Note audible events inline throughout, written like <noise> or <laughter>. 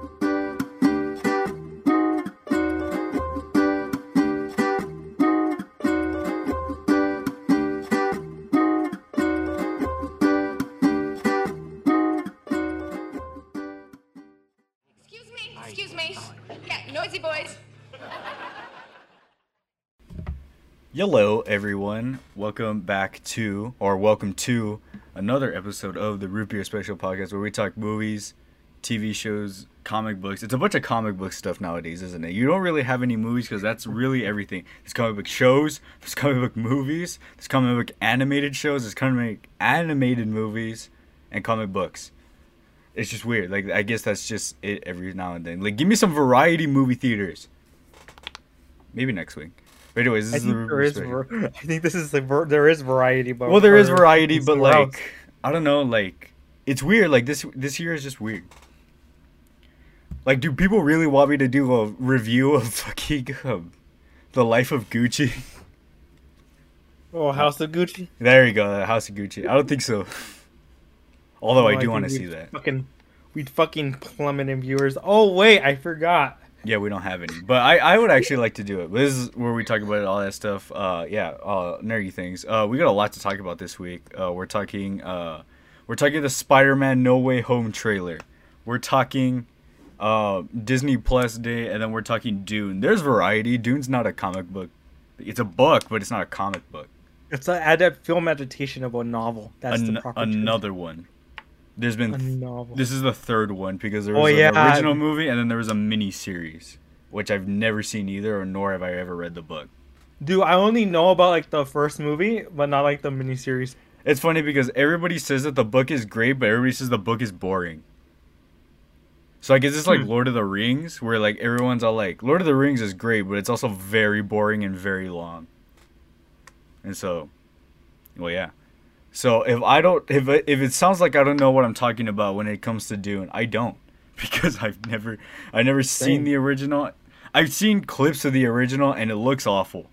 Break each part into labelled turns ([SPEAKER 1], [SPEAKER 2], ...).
[SPEAKER 1] Excuse me, excuse me. Yeah, noisy boys.
[SPEAKER 2] Hello, everyone. Welcome back to, or welcome to, another episode of the Root Beer Special Podcast where we talk movies, TV shows, comic books. It's a bunch of comic book stuff nowadays, isn't it? You don't really have any movies because that's really everything. There's comic book shows, there's comic book movies, there's comic book animated shows, there's comic animated movies, and comic books. It's just weird. Like, I guess that's just it every now and then. Like, give me some variety movie theaters. Maybe next week. But anyways, this
[SPEAKER 3] I
[SPEAKER 2] is the
[SPEAKER 3] think
[SPEAKER 2] Root
[SPEAKER 3] there is. Ver- I think this is the ver- there is variety, but
[SPEAKER 2] well there is variety but like
[SPEAKER 3] else.
[SPEAKER 2] i don't know like it's weird like this this year is just weird like do people really want me to do a review of fucking um, the life of gucci?
[SPEAKER 3] Oh, House of Gucci.
[SPEAKER 2] there you go house of gucci. I don't think so. Although
[SPEAKER 3] Oh,
[SPEAKER 2] i do want to see that.
[SPEAKER 3] Fucking, we'd fucking plummet in viewers. Oh wait, I forgot.
[SPEAKER 2] yeah we don't have any but i i would actually like to do it. This is where we talk about it, all that stuff. Uh yeah uh nerdy things. Uh we got a lot to talk about this week. Uh we're talking uh we're talking the spider-man no way home trailer. We're talking uh disney plus day and then we're talking dune there's variety dune's not a comic book it's a book but it's not a comic book
[SPEAKER 3] It's an adapt film adaptation of a novel. That's
[SPEAKER 2] An-
[SPEAKER 3] the proper term.
[SPEAKER 2] another one there's been
[SPEAKER 3] A novel.
[SPEAKER 2] this is the third one because there
[SPEAKER 3] Oh,
[SPEAKER 2] was an
[SPEAKER 3] yeah.
[SPEAKER 2] original movie and then there was a mini series which i've never seen either or nor have i ever read the book
[SPEAKER 3] Dude, I only know about like the first movie, but not like the miniseries.
[SPEAKER 2] It's funny because everybody says that the book is great, but everybody says the book is boring. So I guess it's like
[SPEAKER 3] Hmm.
[SPEAKER 2] Lord of the Rings, where like everyone's all like, Lord of the Rings is great, but it's also very boring and very long. And so, well, yeah. So if I don't, if it, if it sounds like I don't know what I'm talking about when it comes to Dune, I don't, <laughs> because I've never, I never seen the original. I've seen clips of the original, and it looks awful.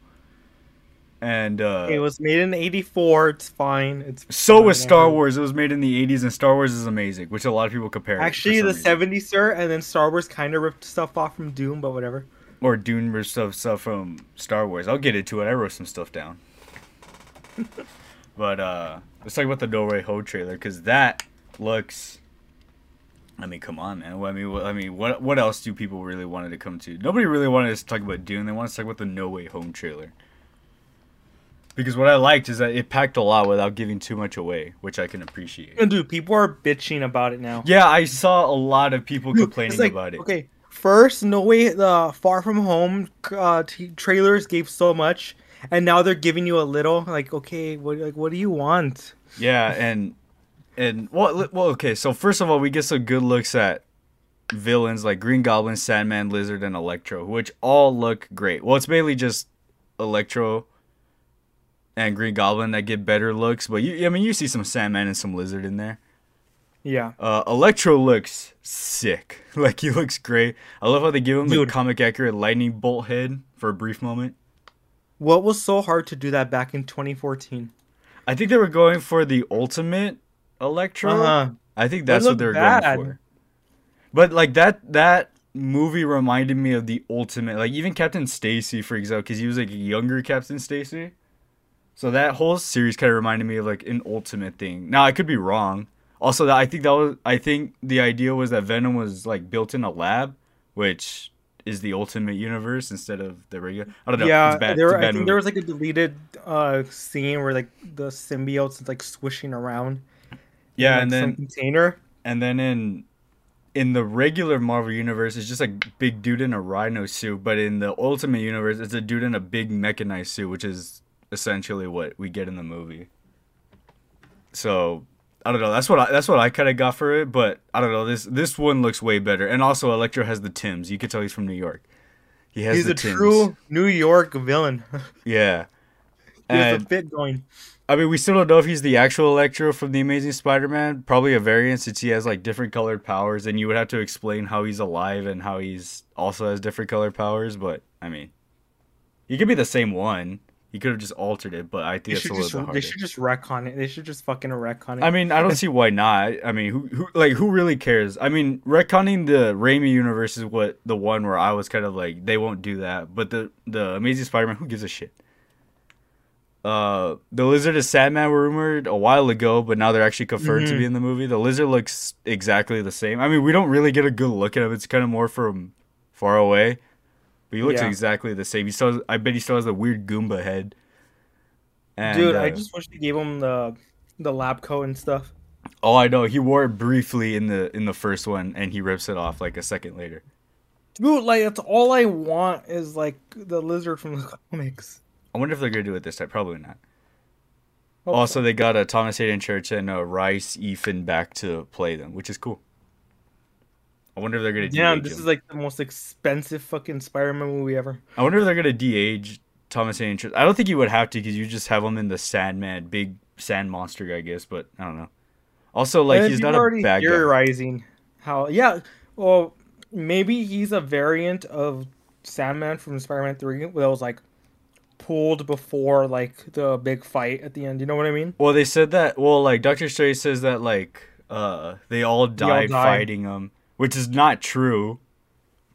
[SPEAKER 2] And uh,
[SPEAKER 3] it was made in '84. It's fine. It's
[SPEAKER 2] so was Star. Wars. It was made in the 80s, and Star Wars is amazing, which a lot of people compare.
[SPEAKER 3] Actually, the
[SPEAKER 2] reason.
[SPEAKER 3] '70s, sir, and then Star Wars kind of ripped stuff off from Dune, but whatever.
[SPEAKER 2] Or Dune ripped stuff, stuff from Star Wars. I'll get into it. I wrote some stuff down. <laughs> but uh let's talk about the No Way Home trailer, because that looks. I mean, come on, man. Well, I mean, what, I mean, what what else do people really wanted to come to? Nobody really wanted to talk about Dune. They wanted to talk about the No Way Home trailer. Because what I liked is that it packed a lot without giving too much away, which I can appreciate.
[SPEAKER 3] And dude, people are bitching about it now.
[SPEAKER 2] Yeah, I saw a lot of people complaining
[SPEAKER 3] like,
[SPEAKER 2] about it.
[SPEAKER 3] Okay, first, no way, the Far From Home uh, t- trailers gave so much, and now they're giving you a little. Like, okay, what like what do you want?
[SPEAKER 2] Yeah, <laughs> and and well, well, okay. So first of all, we get some good looks at villains like Green Goblin, Sandman, Lizard, and Electro, which all look great. Well, it's mainly just Electro and Green Goblin that get better looks, but you, I mean, you see some Sandman and some Lizard in there.
[SPEAKER 3] Yeah,
[SPEAKER 2] Uh, Electro looks sick. <laughs> Like he looks great. I love how they give him
[SPEAKER 3] Dude.
[SPEAKER 2] the comic accurate lightning bolt head for a brief moment.
[SPEAKER 3] what was so hard to do that back in 2014?
[SPEAKER 2] I think they were going for the ultimate Electro.
[SPEAKER 3] Uh-huh.
[SPEAKER 2] I think that's what they were
[SPEAKER 3] bad.
[SPEAKER 2] going for. But like that that movie reminded me of the ultimate, like even Captain Stacy, for example, because he was like a younger Captain Stacy. So that whole series kind of reminded me of like an ultimate thing. Now I could be wrong. Also, that I think that was I think the idea was that Venom was like built in a lab, which is the ultimate universe instead of the regular. I don't know.
[SPEAKER 3] yeah,
[SPEAKER 2] it's bad.
[SPEAKER 3] there. I think
[SPEAKER 2] movie.
[SPEAKER 3] there was like a deleted uh, scene where like the symbiotes is like swishing around. in,
[SPEAKER 2] yeah,
[SPEAKER 3] like,
[SPEAKER 2] and
[SPEAKER 3] some
[SPEAKER 2] then
[SPEAKER 3] container.
[SPEAKER 2] And then in in the regular Marvel universe, it's just a big dude in a rhino suit. But in the Ultimate universe, it's a dude in a big mechanized suit, which is essentially what we get in the movie. So I don't know. That's what I, that's what I kind of got for it. But I don't know. This this one looks way better. And also, Electro has the Tims. You could tell he's from New York. He has
[SPEAKER 3] He's
[SPEAKER 2] the
[SPEAKER 3] a true New York villain. <laughs>
[SPEAKER 2] Yeah.
[SPEAKER 3] There's a fit going.
[SPEAKER 2] I mean, we still don't know if he's the actual Electro from the Amazing Spider-Man. Probably a variant since he has like different colored powers, and you would have to explain how he's alive and how he's also has different colored powers. But I mean, he could be the same one. He could have just altered it, but I think
[SPEAKER 3] They
[SPEAKER 2] that's a
[SPEAKER 3] should
[SPEAKER 2] little
[SPEAKER 3] just
[SPEAKER 2] bit
[SPEAKER 3] they should just retcon it. They should just fucking retcon it.
[SPEAKER 2] I mean, I don't see why not. I mean, who, who like who really cares? I mean, retconning the Raimi universe is what the one where I was kind of like they won't do that, but the the Amazing Spider-Man, who gives a shit? Uh, the Lizard is Sandman were rumored a while ago, but now they're actually confirmed to
[SPEAKER 3] Mhm.
[SPEAKER 2] be in the movie. The Lizard looks exactly the same. I mean, we don't really get a good look at him. It's kind of more from far away, but he looks
[SPEAKER 3] Yeah.
[SPEAKER 2] exactly the same. He still, I bet he still has the weird Goomba head. And,
[SPEAKER 3] dude, I
[SPEAKER 2] uh,
[SPEAKER 3] just wish they gave him the the lab coat and stuff.
[SPEAKER 2] Oh, I know. He wore it briefly in the in the first one, and he rips it off like a second later.
[SPEAKER 3] Dude, like that's all I want is like the lizard from the <laughs> comics.
[SPEAKER 2] I wonder if they're gonna do it this time. Probably not.
[SPEAKER 3] Hope
[SPEAKER 2] Also, they got uh, Thomas Haden Church and uh, Rhys Ifans back to play them, which is cool. I wonder if they're gonna Yeah,
[SPEAKER 3] this
[SPEAKER 2] him.
[SPEAKER 3] is like the most expensive fucking Spider-Man movie ever.
[SPEAKER 2] I wonder if they're gonna de-age Thomas Haden I don't think you would have to because you just have him in the Sandman, big sand monster, I guess. But I don't know. Also, like
[SPEAKER 3] And
[SPEAKER 2] he's not a bad guy.
[SPEAKER 3] theorizing how yeah, well maybe he's a variant of Sandman from Spider-Man Three that was like pulled before like the big fight at the end. You know what I mean?
[SPEAKER 2] Well, they said that. Well, like Doctor Strange says that like uh they all died
[SPEAKER 3] died.
[SPEAKER 2] fighting him, which is not true,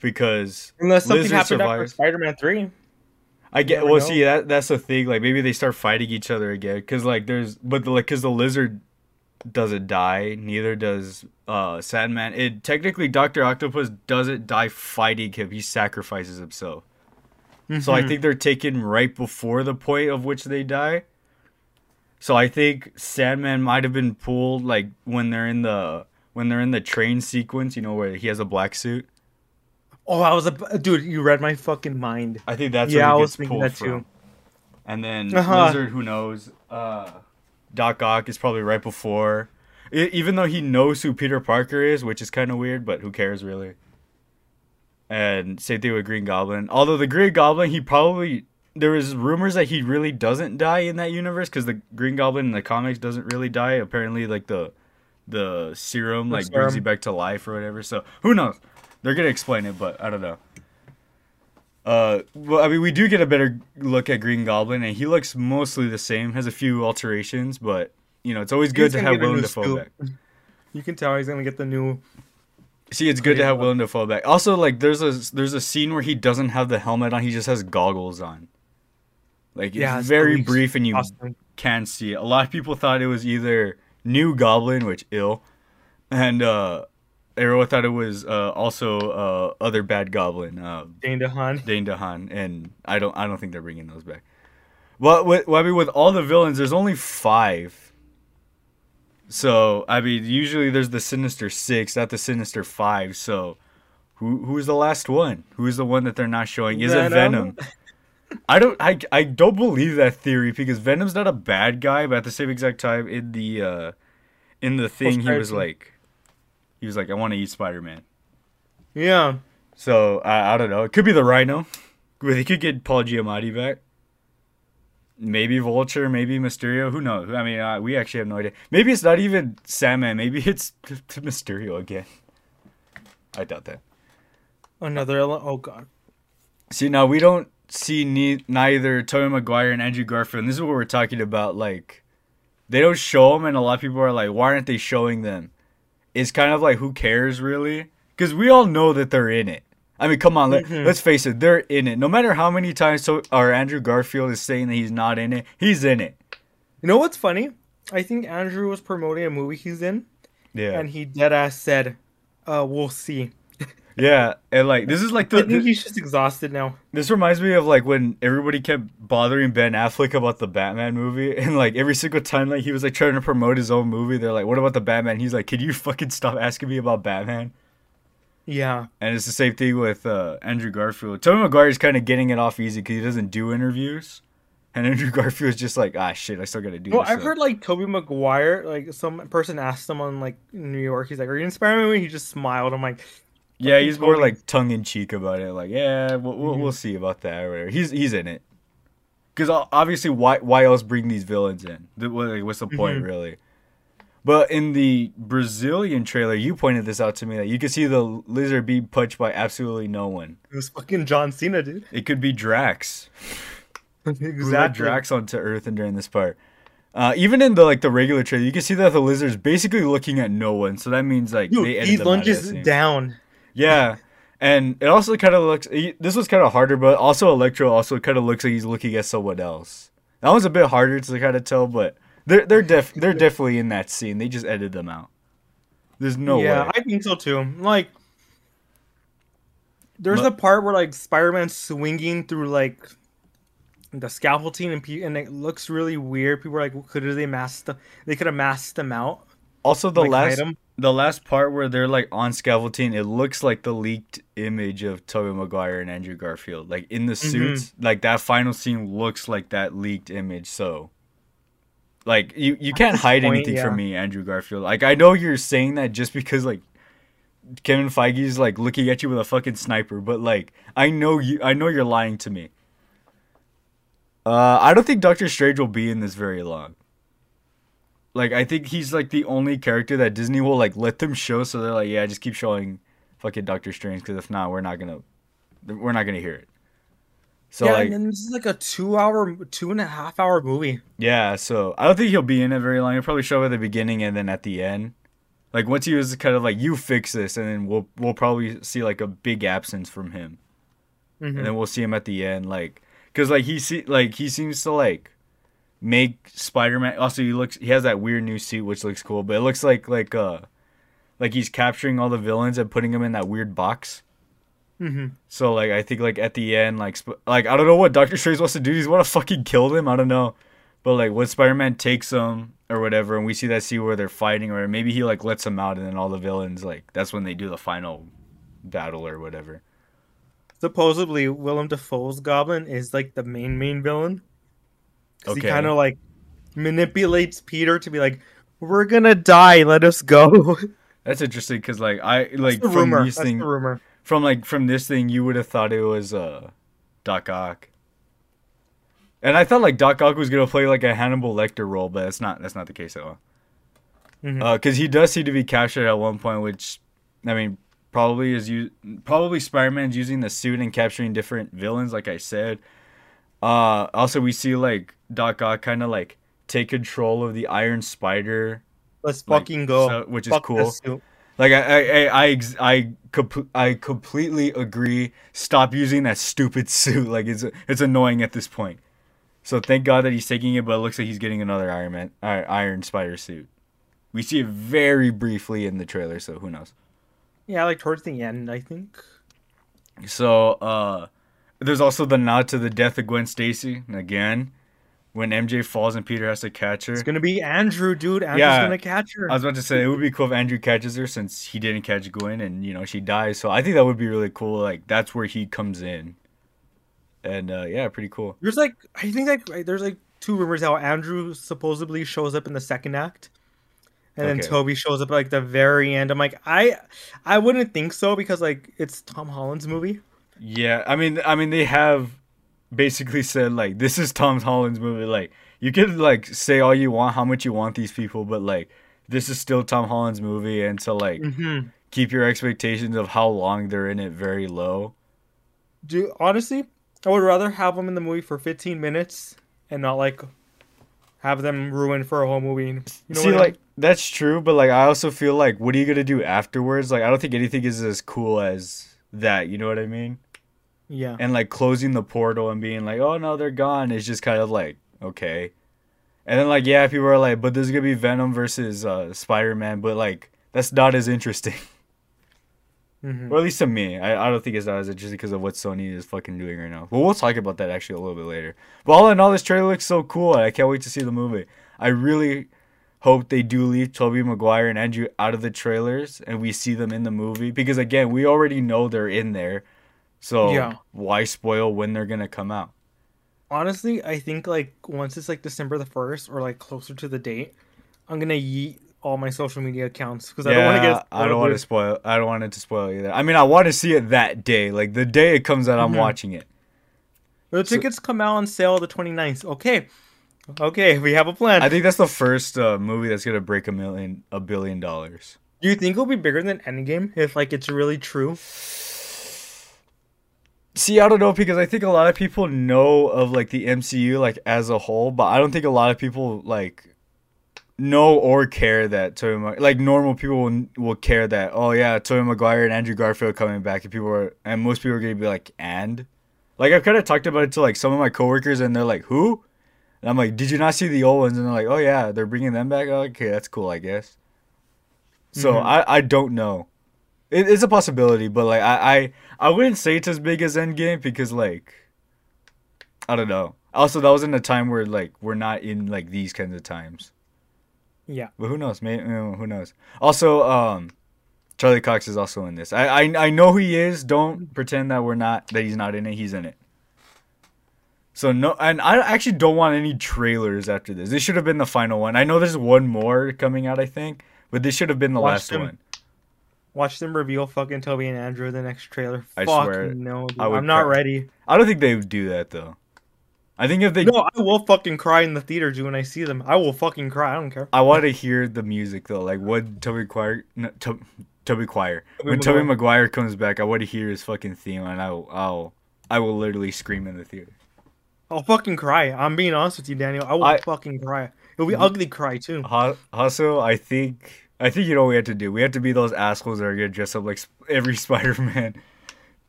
[SPEAKER 2] because
[SPEAKER 3] Unless something
[SPEAKER 2] Lizard
[SPEAKER 3] happened after. Spider-Man Three.
[SPEAKER 2] I get. Well,
[SPEAKER 3] know.
[SPEAKER 2] see that that's the thing. Like maybe they start fighting each other again, because like there's but the, like because the lizard doesn't die, neither does uh Sandman. It technically Doctor Octopus doesn't die fighting him. He sacrifices himself. So I
[SPEAKER 3] Mhm.
[SPEAKER 2] think they're taken right before the point of which they die. So I think Sandman might have been pulled like when they're in the when they're in the train sequence, you know, where he has a black suit.
[SPEAKER 3] Oh, I was a dude. You read my fucking mind.
[SPEAKER 2] I think that's
[SPEAKER 3] Yeah, I was thinking that
[SPEAKER 2] from.
[SPEAKER 3] too.
[SPEAKER 2] And then
[SPEAKER 3] Uh-huh.
[SPEAKER 2] Lizard, who knows? Uh, Doc Ock is probably right before. E- even though he knows who Peter Parker is, which is kind of weird, but who cares really? And same thing with Green Goblin. Although the Green Goblin, he probably there was rumors that he really doesn't die in that universe because the Green Goblin in the comics doesn't really die. Apparently, like the the serum
[SPEAKER 3] The
[SPEAKER 2] like brings you back to life or whatever. So who knows? They're gonna explain it, but I don't know. Uh, well, I mean, we do get a better look at Green Goblin, and he looks mostly the same. Has a few alterations, but you know, it's always good
[SPEAKER 3] He's
[SPEAKER 2] to have Willem Dafoe
[SPEAKER 3] suit.
[SPEAKER 2] back. <laughs>
[SPEAKER 3] You can tell he's gonna get the new.
[SPEAKER 2] See, it's good to have. Willem Dafoe back. Also, like, there's a there's a scene where he doesn't have the helmet on; he just has goggles on. Like, it's
[SPEAKER 3] Yeah, it's
[SPEAKER 2] very brief, and you
[SPEAKER 3] costume.
[SPEAKER 2] can see it. A lot of people thought it was either New Goblin, which ill, and uh, everyone thought it was uh, also uh, other bad Goblin. Uh,
[SPEAKER 3] Dane DeHaan.
[SPEAKER 2] Dane DeHaan, and I don't I don't think they're bringing those back. Well, with, well, I mean, with all the villains, there's only five. So I mean, usually there's the Sinister Six, not the Sinister Five. So who who's the last one? Who's the one that they're not showing? Is it
[SPEAKER 3] Venom? <laughs>
[SPEAKER 2] I don't I I don't believe that theory because Venom's not a bad guy, but at the same exact time in the uh in the thing he was like he was like I want to eat Spider-Man.
[SPEAKER 3] Yeah.
[SPEAKER 2] So I, I don't know. It could be the Rhino. They could get Paul Giamatti back. Maybe Vulture, maybe Mysterio. Who knows? I mean, uh, we actually have no idea. Maybe it's not even Sandman. Maybe it's <laughs> Mysterio again. I doubt that.
[SPEAKER 3] Another. Oh god.
[SPEAKER 2] See, now we don't see ne- neither Tobey Maguire and Andrew Garfield. And this is what we're talking about. Like, they don't show them, and a lot of people are like, "Why aren't they showing them?" It's kind of like, who cares, really? Because we all know that they're in it. I mean, come on, let,
[SPEAKER 3] Mhm.
[SPEAKER 2] let's face it, they're in it. No matter how many times so, or Andrew Garfield is saying that he's not in it, he's in it.
[SPEAKER 3] You know what's funny? I think Andrew was promoting a movie he's in,
[SPEAKER 2] Yeah,
[SPEAKER 3] and he dead ass said, "Uh, we'll see."
[SPEAKER 2] Yeah, and like this is like the.
[SPEAKER 3] I think he's just exhausted now.
[SPEAKER 2] This reminds me of like when everybody kept bothering Ben Affleck about the Batman movie, <laughs> and like every single time like he was like trying to promote his own movie, they're like, "What about the Batman?" He's like, "Can you fucking stop asking me about Batman?"
[SPEAKER 3] Yeah.
[SPEAKER 2] And it's the same thing with uh, Andrew Garfield. Tobey Maguire is kind of getting it off easy because he doesn't do interviews, and Andrew <laughs> Garfield's just like, "Ah, shit, I still gotta do
[SPEAKER 3] Well,
[SPEAKER 2] this."
[SPEAKER 3] I've
[SPEAKER 2] stuff."
[SPEAKER 3] heard like Tobey Maguire, like some person asked him on like New York. He's like, "Are you inspiring Spider-Man?" He just smiled. I'm like,
[SPEAKER 2] yeah, he's more like tongue in cheek about it, like, "Yeah, we'll, we'll, we'll see about that." Or. He's he's in it. Because obviously, why why else bring these villains in? What's the point,
[SPEAKER 3] Mhm.
[SPEAKER 2] really? But in the Brazilian trailer, you pointed this out to me that you could see the lizard being punched by absolutely no one.
[SPEAKER 3] "It was fucking John Cena, dude."
[SPEAKER 2] It could be Drax. <laughs>
[SPEAKER 3] Exactly.
[SPEAKER 2] Drax onto Earth and during this part. Uh, even in the like the regular trailer, you can see that the lizard's basically looking at no one. So that means like
[SPEAKER 3] Dude,
[SPEAKER 2] they
[SPEAKER 3] he lunges down.
[SPEAKER 2] Yeah, and it also kind of looks. This was kind of harder, but also Electro also kind of looks like he's looking at someone else. That was a bit harder to kind of tell, but they're they're def they're definitely in that scene. They just edited them out. There's no way.
[SPEAKER 3] yeah,
[SPEAKER 2] way.
[SPEAKER 3] I think so too. Like, there's
[SPEAKER 2] But-
[SPEAKER 3] a part where like Spider-Man's swinging through like the scaffolding and pe- and it looks really weird. People are like, could they mask them? They could have masked them out.
[SPEAKER 2] Also, the
[SPEAKER 3] like,
[SPEAKER 2] last
[SPEAKER 3] 'em.
[SPEAKER 2] the last part where they're like on scaffolding, it looks like the leaked image of Tobey Maguire and Andrew Garfield, like in the
[SPEAKER 3] Mm-hmm.
[SPEAKER 2] suits. Like that final scene looks like that leaked image. So, like you you can't hide
[SPEAKER 3] point,
[SPEAKER 2] anything from me, Andrew Garfield. Like I know you're saying that just because like Kevin Feige's like looking at you with a fucking sniper, but like I know you, I know you're lying to me. Uh, I don't think Doctor Strange will be in this very long. Like I think he's like the only character that Disney will like let them show, so they're like, yeah, just keep showing fucking Doctor Strange, because if not, we're not gonna, we're not gonna hear it. So
[SPEAKER 3] yeah,
[SPEAKER 2] like,
[SPEAKER 3] and then this is like a two-hour, two and a half hour movie.
[SPEAKER 2] yeah, so I don't think he'll be in it very long. He'll probably show up at the beginning and then at the end. Like once he was kind of like, you fix this, and then we'll we'll probably see like a big absence from him.
[SPEAKER 3] Mhm.
[SPEAKER 2] and then we'll see him at the end like because like he see like he seems to like make spider-man also he looks he has that weird new suit which looks cool but it looks like like uh like he's capturing all the villains and putting them in that weird box.
[SPEAKER 3] Mhm.
[SPEAKER 2] so like i think like at the end like sp- like i don't know what dr strange wants to do. He's want to fucking kill them. I don't know. But like when spider-man takes them or whatever and we see that scene where they're fighting or maybe he like lets them out and then all the villains like that's when they do the final battle or whatever.
[SPEAKER 3] Supposedly, Willem Dafoe's Goblin is like the main main villain.
[SPEAKER 2] Okay.
[SPEAKER 3] He kind of like manipulates Peter to be like, "We're gonna die. Let us go." <laughs>
[SPEAKER 2] That's interesting because like I like
[SPEAKER 3] the
[SPEAKER 2] from
[SPEAKER 3] rumor.
[SPEAKER 2] these
[SPEAKER 3] That's
[SPEAKER 2] thing
[SPEAKER 3] the rumor.
[SPEAKER 2] from like from this thing you would have thought it was uh Doc Ock. And I thought like Doc Ock was gonna play like a Hannibal Lecter role, but that's not that's not the case at all. Because he does seem to be captured at one point, which I mean probably is you probably Spider Man's using the suit and capturing different villains, like I said. Uh, also we see like Doc Ock kind of like take control of the Iron Spider
[SPEAKER 3] Let's
[SPEAKER 2] like,
[SPEAKER 3] fucking go.
[SPEAKER 2] so- which is cool. Like I I I I I, comp- I completely agree. Stop using that stupid <laughs> suit. Like it's it's annoying at this point. So thank God that he's taking it, but it looks like he's getting another Iron Man uh, Iron Spider suit. We see it very briefly in the trailer, so who knows.
[SPEAKER 3] Yeah, like towards the end, I think.
[SPEAKER 2] So uh, there's also the nod to the death of Gwen Stacy again, when MJ falls and Peter has to catch her.
[SPEAKER 3] It's gonna be Andrew, dude. Andrew's
[SPEAKER 2] Yeah.
[SPEAKER 3] gonna catch her.
[SPEAKER 2] I was about to say it would be cool if Andrew catches her since he didn't catch Gwen and you know she dies. So I think that would be really cool. Like that's where he comes in, and uh, yeah, pretty cool.
[SPEAKER 3] There's like, I think like there's like two rumors how Andrew supposedly shows up in the second act, and then Tobey shows up at like the very end. I'm like, I, I wouldn't think so because like it's Tom Holland's movie.
[SPEAKER 2] Yeah, I mean, I mean they have basically said like this is Tom Holland's movie. Like you could like say all you want, how much you want these people, but like this is still Tom Holland's movie, and so like
[SPEAKER 3] Mm-hmm.
[SPEAKER 2] keep your expectations of how long they're in it very low.
[SPEAKER 3] Do honestly, I would rather have them in the movie for 15 minutes and not like have them ruined for a whole movie. You know
[SPEAKER 2] See,
[SPEAKER 3] what I
[SPEAKER 2] like that's true, but like I also feel like, what are you gonna do afterwards? Like I don't think anything is as cool as that. You know what I mean?
[SPEAKER 3] Yeah.
[SPEAKER 2] And like closing the portal and being like, oh no, they're gone is just kind of like okay. And then like yeah, people are like, but there's gonna be Venom versus uh, Spider Man, but like that's not as interesting,
[SPEAKER 3] Mhm.
[SPEAKER 2] or at least to me. I, I don't think it's not as interesting because of what Sony is fucking doing right now. But we'll talk about that actually a little bit later. But all in all, this trailer looks so cool. I can't wait to see the movie. I really hope they do leave Tobey Maguire and Andrew out of the trailers and we see them in the movie because again, we already know they're in there. So
[SPEAKER 3] Yeah.
[SPEAKER 2] why spoil when they're gonna come out?
[SPEAKER 3] Honestly, I think like once it's like December the first or like closer to the date, I'm gonna yeet all my social media accounts because I don't want to get.
[SPEAKER 2] I don't want to spoil. I don't want it to spoil either. I mean, I want to see it that day, like the day it comes out. I'm
[SPEAKER 3] Mhm.
[SPEAKER 2] watching it.
[SPEAKER 3] The tickets come out on sale the 29th. Okay, okay, we have a plan.
[SPEAKER 2] I think that's the first uh, movie that's gonna break a million, a billion dollars.
[SPEAKER 3] Do you think it'll be bigger than Endgame if like it's really true?
[SPEAKER 2] See, I don't know because I think a lot of people know of like the MCU like as a whole, but I don't think a lot of people like know or care that Tobey Mag- like normal people will, will care that oh yeah Tobey Maguire and Andrew Garfield coming back and people are and most people are gonna be like and? Like I've kind of talked about it to like some of my coworkers and they're like who? And I'm like did you not see the old ones? And they're like oh yeah they're bringing them back. Okay that's cool I guess. So
[SPEAKER 3] Mhm.
[SPEAKER 2] I I don't know. It, it's a possibility but like I, I I wouldn't say it's as big as Endgame because like I don't know also that was in a time where like we're not in like these kinds of times.
[SPEAKER 3] Yeah.
[SPEAKER 2] But who knows? Maybe who knows? Also, um, Charlie Cox is also in this. I, I I know who he is. Don't pretend that we're not that he's not in it. He's in it. So no, and I actually don't want any trailers after this. This should have been the final one. I know there's one more coming out. I think, but this should have been the
[SPEAKER 3] Watch
[SPEAKER 2] last
[SPEAKER 3] them.
[SPEAKER 2] one.
[SPEAKER 3] Watch them reveal fucking Tobey and Andrew in the next trailer.
[SPEAKER 2] I
[SPEAKER 3] Fuck
[SPEAKER 2] swear,
[SPEAKER 3] no, dude.
[SPEAKER 2] I
[SPEAKER 3] I'm not
[SPEAKER 2] cry.
[SPEAKER 3] ready.
[SPEAKER 2] I don't think they would do that though. I think if they,
[SPEAKER 3] No, I will fucking cry in the theater, dude, when I see them. I will fucking cry. I don't care.
[SPEAKER 2] I want to hear the music though. Like what Toby Choir, no, to, Toby Choir.
[SPEAKER 3] Tobey
[SPEAKER 2] when Tobey
[SPEAKER 3] Maguire.
[SPEAKER 2] Maguire comes back, I want to hear his fucking theme, and I'll, I'll, I will literally scream in the theater.
[SPEAKER 3] I'll fucking cry. I'm being honest with you, Daniel. I will
[SPEAKER 2] I-
[SPEAKER 3] fucking cry. It'll be
[SPEAKER 2] Mhm.
[SPEAKER 3] ugly cry too.
[SPEAKER 2] Also, I think, I think you know what we have to do. We have to be those assholes that are gonna dress up like every <laughs> Spider-Man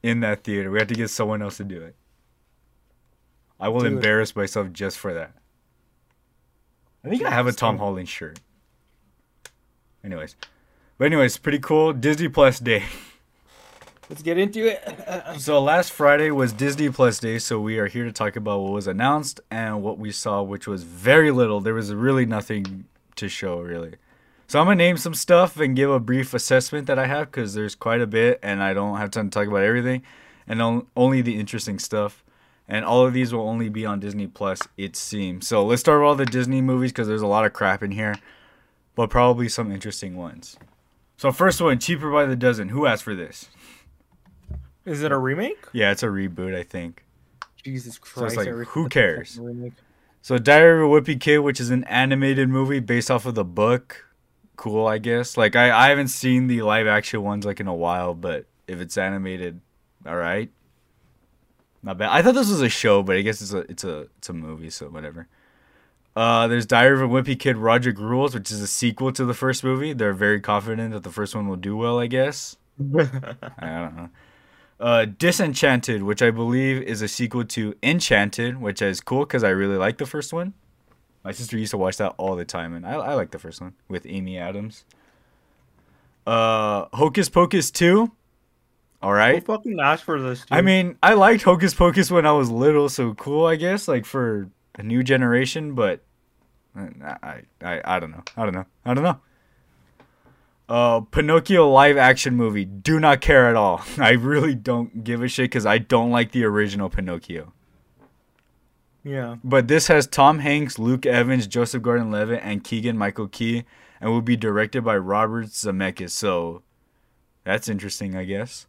[SPEAKER 2] in that theater. We have to get someone else to do it. I will
[SPEAKER 3] it.
[SPEAKER 2] embarrass myself just for that. I think I have a Tom Holland shirt. Anyways, but anyways, pretty cool. Disney Plus Day. <laughs>
[SPEAKER 3] Let's get into it. <laughs>
[SPEAKER 2] So last Friday was Disney Plus Day, so we are here to talk about what was announced and what we saw, which was very little. There was really nothing to show, really. So I'm gonna name some stuff and give a brief assessment that I have because there's quite a bit, and I don't have time to talk about everything, and only the interesting stuff. And all of these will only be on Disney Plus, it seems. So let's start with all the Disney movies because there's a lot of crap in here, but probably some interesting ones. So first one, cheaper by the dozen. Who asked for this?
[SPEAKER 3] Is it a remake?
[SPEAKER 2] Yeah, it's a reboot, I think.
[SPEAKER 3] Jesus
[SPEAKER 2] So
[SPEAKER 3] Christ!
[SPEAKER 2] it's like, who cares? So Diary of a Wimpy Kid, which is an animated movie based off of the book. Cool, I guess. Like I, I haven't seen the live action ones like in a while, but if it's animated, all right. Not bad. I thought this was a show, but I guess it's a it's a it's a movie, so whatever. Uh, there's Diary of a Wimpy Kid, Rodrick Rules, which is a sequel to the first movie. They're very confident that the first one will do well, I guess. <laughs> I don't know. Uh, Disenchanted, which I believe is a sequel to Enchanted, which is cool because I really like the first one. My sister used to watch that all the time, and I, I like the first one with Amy Adams. Uh, Hocus Pocus 2. All right.
[SPEAKER 3] Who fucking asked for this? Dude?
[SPEAKER 2] I mean, I liked Hocus Pocus when I was little, so cool, I guess, like for a new generation, but uh, I, I, I don't know. I don't know. I don't know. Uh, Pinocchio live action movie. Do not care at all. <laughs> I really don't give a shit because I don't like the original Pinocchio.
[SPEAKER 3] Yeah.
[SPEAKER 2] But this has Tom Hanks, Luke Evans, Joseph Gordon-Levitt, and Keegan Michael Key, and will be directed by Robert Zemeckis. So that's interesting, I guess.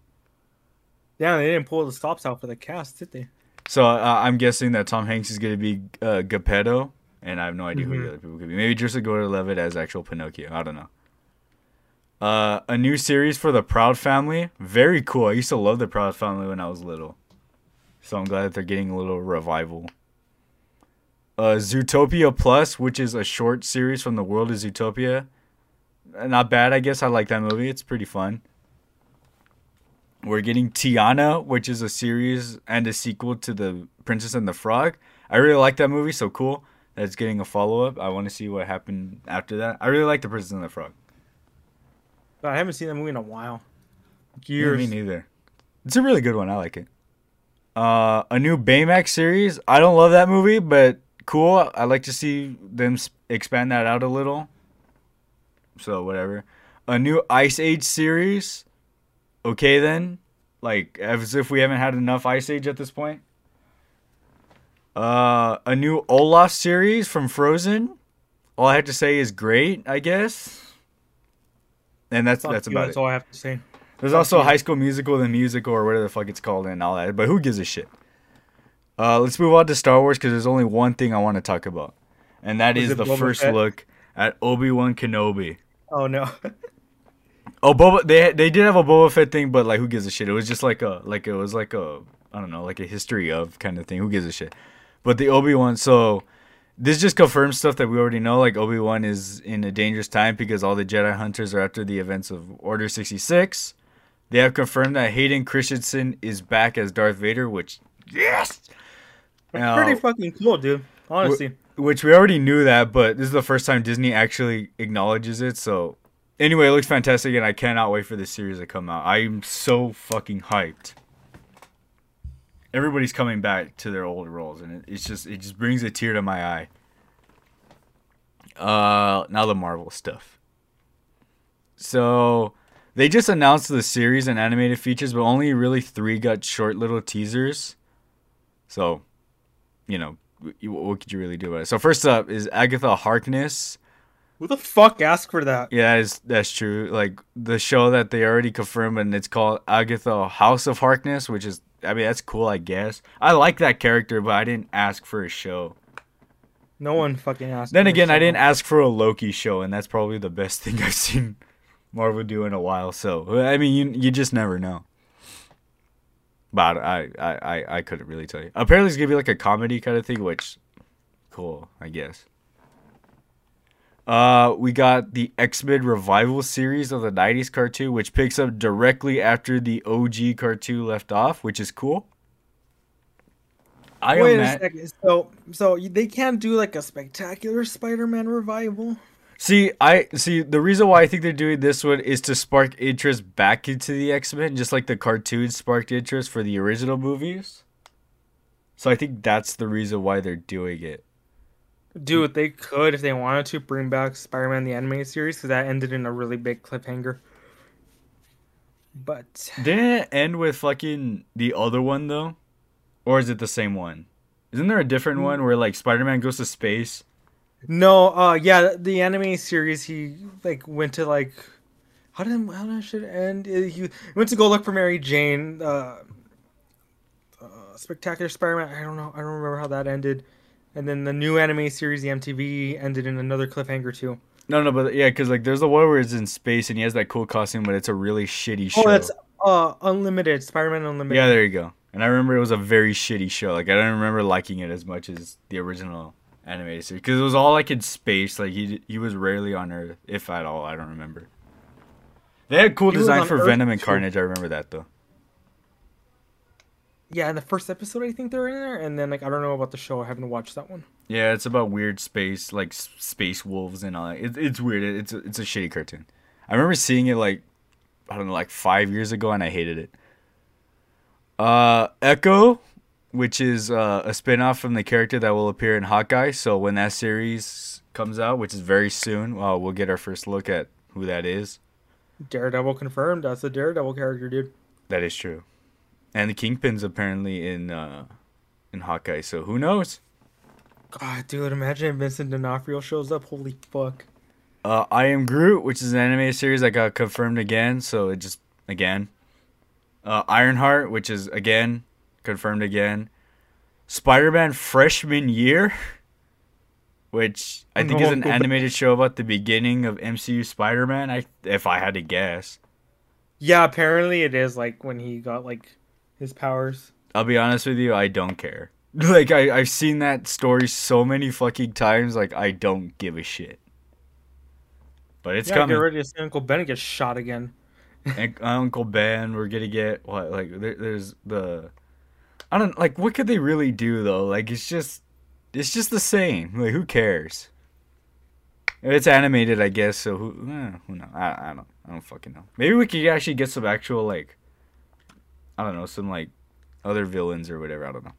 [SPEAKER 3] Yeah, they didn't pull the stops out for the cast, did they?
[SPEAKER 2] So uh, I'm guessing that Tom Hanks is going to be uh, Geppetto, and I have no idea who
[SPEAKER 3] Mhm.
[SPEAKER 2] the other people could be. Maybe Joseph Gordon-Levitt as actual Pinocchio. I don't know. Uh, a new series for the Proud Family. Very cool. I used to love the Proud Family when I was little. So I'm glad that they're getting a little revival. Uh, Zootopia Plus, which is a short series from the world of Zootopia. Not bad, I guess. I like that movie. It's pretty fun. We're getting Tiana, which is a series and a sequel to the Princess and the Frog. I really like that movie, so cool that it's getting a follow up. I want to see what happened after that. I really like the Princess and the Frog.
[SPEAKER 3] I haven't seen that movie in a while.
[SPEAKER 2] Yeah,
[SPEAKER 3] Years.
[SPEAKER 2] me neither. It's a really good one. I like it. Uh, a new Baymax series. I don't love that movie, but cool. I like to see them expand that out a little. So whatever. A new Ice Age series. Okay then. Like as if we haven't had enough Ice Age at this point. Uh, a new Olaf series from Frozen. All I have to say is great. I guess. And that's that's
[SPEAKER 3] you,
[SPEAKER 2] about
[SPEAKER 3] that's
[SPEAKER 2] it.
[SPEAKER 3] all I have to say.
[SPEAKER 2] There's also. High School Musical, the musical, or whatever the fuck it's called, and all that. But who gives a shit? Uh, let's move on to Star Wars because there's only one thing I want to talk about, and that
[SPEAKER 3] Was
[SPEAKER 2] is the
[SPEAKER 3] Boba
[SPEAKER 2] first
[SPEAKER 3] Fett?
[SPEAKER 2] look at Obi Wan Kenobi.
[SPEAKER 3] Oh no.
[SPEAKER 2] Oh, Boba, they they did have a Boba Fett thing, but like, who gives a shit? It was just like a like it was like a I don't know, like a history of kind of thing. Who gives a shit? But the Obi Wan, so this just confirms stuff that we already know. Like Obi Wan is in a dangerous time because all the Jedi hunters are after the events of Order sixty six. They have confirmed that Hayden Christensen is back as Darth Vader, which yes,
[SPEAKER 3] That's pretty fucking cool, dude. Honestly.
[SPEAKER 2] which we already knew that, but this is the first time Disney actually acknowledges it. So anyway, it looks fantastic, and I cannot wait for this series to come out. I'm so fucking hyped. Everybody's coming back to their old roles, and it, it's just it just brings a tear to my eye. Uh, now the Marvel stuff. So they just announced the series and animated features, but only really three got short little teasers. So, you know, what could you really do about it? So first up is Agatha Harkness.
[SPEAKER 3] Who the fuck asked for that?
[SPEAKER 2] Yeah, that's, that's true. Like the show that they already confirmed, and it's called Agatha House of Harkness, which is, I mean, that's cool, I guess. I like that character, but I didn't ask for a show.
[SPEAKER 3] No one fucking asked.
[SPEAKER 2] Then again, I didn't ask for a Loki show, and that's probably the best <laughs> thing I've seen Marvel do in a while. So I mean, you you just never know. But I I I, I couldn't really tell you. Apparently, it's gonna be like a comedy kind of thing, which cool, I guess. Uh, we got the X Men revival series of the '90s cartoon, which picks up directly after the OG cartoon left off, which is cool. I
[SPEAKER 3] Wait a second. So, so they can't do like a spectacular Spider-Man revival.
[SPEAKER 2] See, I see the reason why I think they're doing this one is to spark interest back into the X Men, just like the cartoon sparked interest for the original movies. So I think that's the reason why they're doing it.
[SPEAKER 3] Dude, they could if they wanted to bring back Spider-Man the animated series because that ended in a really big cliffhanger. But
[SPEAKER 2] Didn't it end with fucking the other one though, or is it the same one? Isn't there a different one mm. where like Spider Man goes to space?
[SPEAKER 3] No, uh, yeah, the anime series he like went to like how did how did shit end? Uh, He went to go look for Mary Jane. Uh, uh, Spectacular Spider-Man. I don't know. I don't remember how that ended. And then the new anime series, the MTV, ended in another cliffhanger too.
[SPEAKER 2] No, no, but yeah, because like there's the one where it's in space and he has that cool costume, but it's a really shitty show.
[SPEAKER 3] Oh, that's uh Unlimited, Spider-Man Unlimited.
[SPEAKER 2] Yeah, there you go. And I remember it was a very shitty show. Like I don't remember liking it as much as the original animated series because it was all like in space. Like he he was rarely on Earth, if at all. I don't remember. They had cool
[SPEAKER 3] He
[SPEAKER 2] design for
[SPEAKER 3] Earth,
[SPEAKER 2] Venom and
[SPEAKER 3] too.
[SPEAKER 2] Carnage. I remember that though.
[SPEAKER 3] Yeah, in the first episode, I think they're in there, and then like I don't know about the show. I haven't watched that one.
[SPEAKER 2] Yeah, it's about weird space, like space wolves and all that. It, it's weird. It's a, it's a shitty cartoon. I remember seeing it like I don't know, like five years ago, and I hated it. Uh, Echo, which is uh, a spin-off from the character that will appear in Hawkeye. So when that series comes out, which is very soon, uh, we'll get our first look at who that is.
[SPEAKER 3] Daredevil confirmed. That's a Daredevil character, dude.
[SPEAKER 2] That is true, and the Kingpin's apparently in uh, in Hawkeye. So who knows?
[SPEAKER 3] God, dude, imagine if Vincent D'Onofrio shows up. Holy fuck.
[SPEAKER 2] Uh, I Am Groot, which is an animated series that got confirmed again, so it just again. Uh, Ironheart, which is again confirmed again. Spider-Man Freshman Year, <laughs> which I think is an animated show about the beginning of MCU Spider-Man. I if I had to guess.
[SPEAKER 3] Yeah, apparently it is like when he got like his powers.
[SPEAKER 2] I'll be honest with you, I don't care. <laughs> Like I I've seen that story so many fucking times. Like I don't give a shit. But it's
[SPEAKER 3] yeah,
[SPEAKER 2] coming.
[SPEAKER 3] get ready to see Uncle Ben get shot again. <laughs>
[SPEAKER 2] and Uncle Ben. We're gonna get what like there, there's the I don't like what could they really do though? Like it's just it's just the same. Like who cares? It's animated, I guess. So who eh, who knows? I, I don't I don't fucking know. Maybe we could actually get some actual like I don't know some like other villains or whatever. I don't know.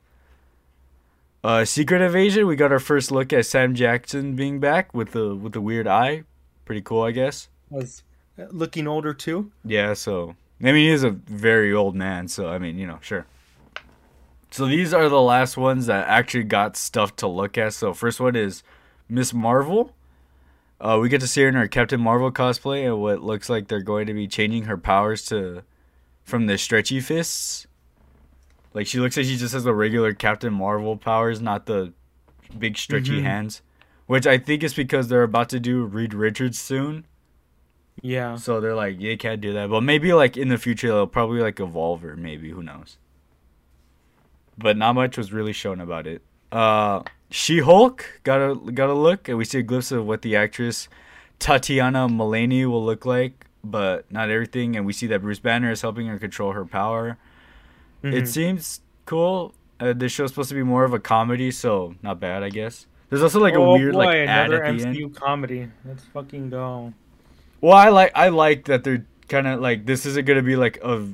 [SPEAKER 2] Uh, Secret Invasion. We got our first look at Sam Jackson being back with the with the weird eye. Pretty cool, I guess.
[SPEAKER 3] Was looking older too.
[SPEAKER 2] Yeah, so I mean, he is a very old man, so I mean, you know, sure. So these are the last ones that actually got stuff to look at. So first one is Miss Marvel. Uh, we get to see her in her Captain Marvel cosplay, and what looks like they're going to be changing her powers to from the stretchy fists. Like she looks like she just has the regular Captain Marvel powers, not the big stretchy
[SPEAKER 3] Mhm.
[SPEAKER 2] hands. Which I think is because they're about to do Reed Richards soon.
[SPEAKER 3] Yeah.
[SPEAKER 2] So they're like, you can't do that. But maybe like in the future they'll probably like evolve her. Maybe who knows? But not much was really shown about it. Uh, She Hulk got a got a look, and we see a glimpse of what the actress Tatiana Maslany will look like, but not everything. And we see that Bruce Banner is helping her control her power. It
[SPEAKER 3] Mhm.
[SPEAKER 2] seems cool. Uh, this show's supposed to be more of a comedy, so not bad, I guess. There's also like a
[SPEAKER 3] oh
[SPEAKER 2] weird
[SPEAKER 3] boy,
[SPEAKER 2] like ad
[SPEAKER 3] another
[SPEAKER 2] at the
[SPEAKER 3] MCU
[SPEAKER 2] end.
[SPEAKER 3] comedy. Let's fucking go.
[SPEAKER 2] Well, I like I like that they're kind of like this isn't gonna be like a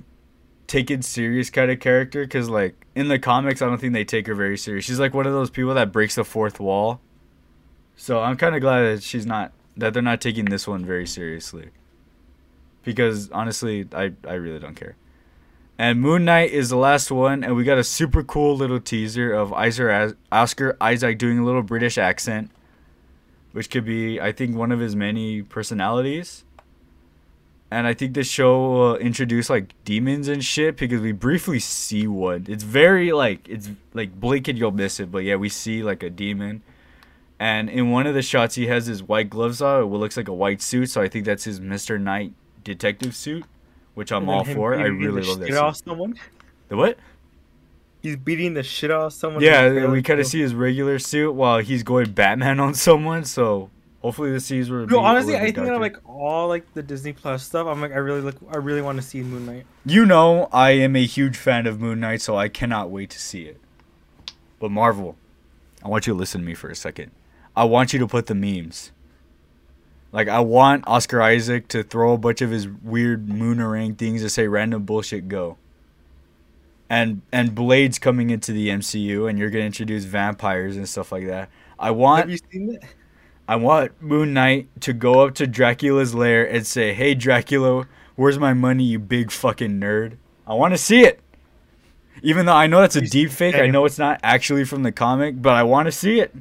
[SPEAKER 2] taken serious kind of character because like in the comics I don't think they take her very serious. She's like one of those people that breaks the fourth wall. So I'm kind of glad that she's not that they're not taking this one very seriously. Because honestly, I I really don't care. And Moon Knight is the last one, and we got a super cool little teaser of Oscar Isaac doing a little British accent, which could be, I think, one of his many personalities. And I think this show will introduce like demons and shit because we briefly see one. It's very like it's like blink and you'll miss it, but yeah, we see like a demon. And in one of the shots, he has his white gloves on. It looks like a white suit, so I think that's his Mister Knight detective suit, which I'm all for. I really love that.
[SPEAKER 3] shit off someone.
[SPEAKER 2] The what?
[SPEAKER 3] He's beating the shit out of someone.
[SPEAKER 2] Yeah, we kind of see his regular suit while he's going Batman on someone. So hopefully the scenes were.
[SPEAKER 3] No, honestly, I think of like all like the Disney Plus stuff, I'm like, I really look, I really want to see Moon Knight.
[SPEAKER 2] you know, I am a huge fan of Moon Knight, so I cannot wait to see it. But Marvel, I want you to listen to me for a second. I want you to put the memes. Like I want Oscar Isaac to throw a bunch of his weird moonerang things to say random bullshit go. And and Blade's coming into the MCU and you're gonna introduce vampires and stuff like that. I want
[SPEAKER 3] Have you seen it?
[SPEAKER 2] I want Moon Knight to go up to Dracula's lair and say, "Hey Dracula, where's my money, you big fucking nerd?" I want to see it. Even though I know that's a deep fake, I know it's not actually from the comic, but I want to see it.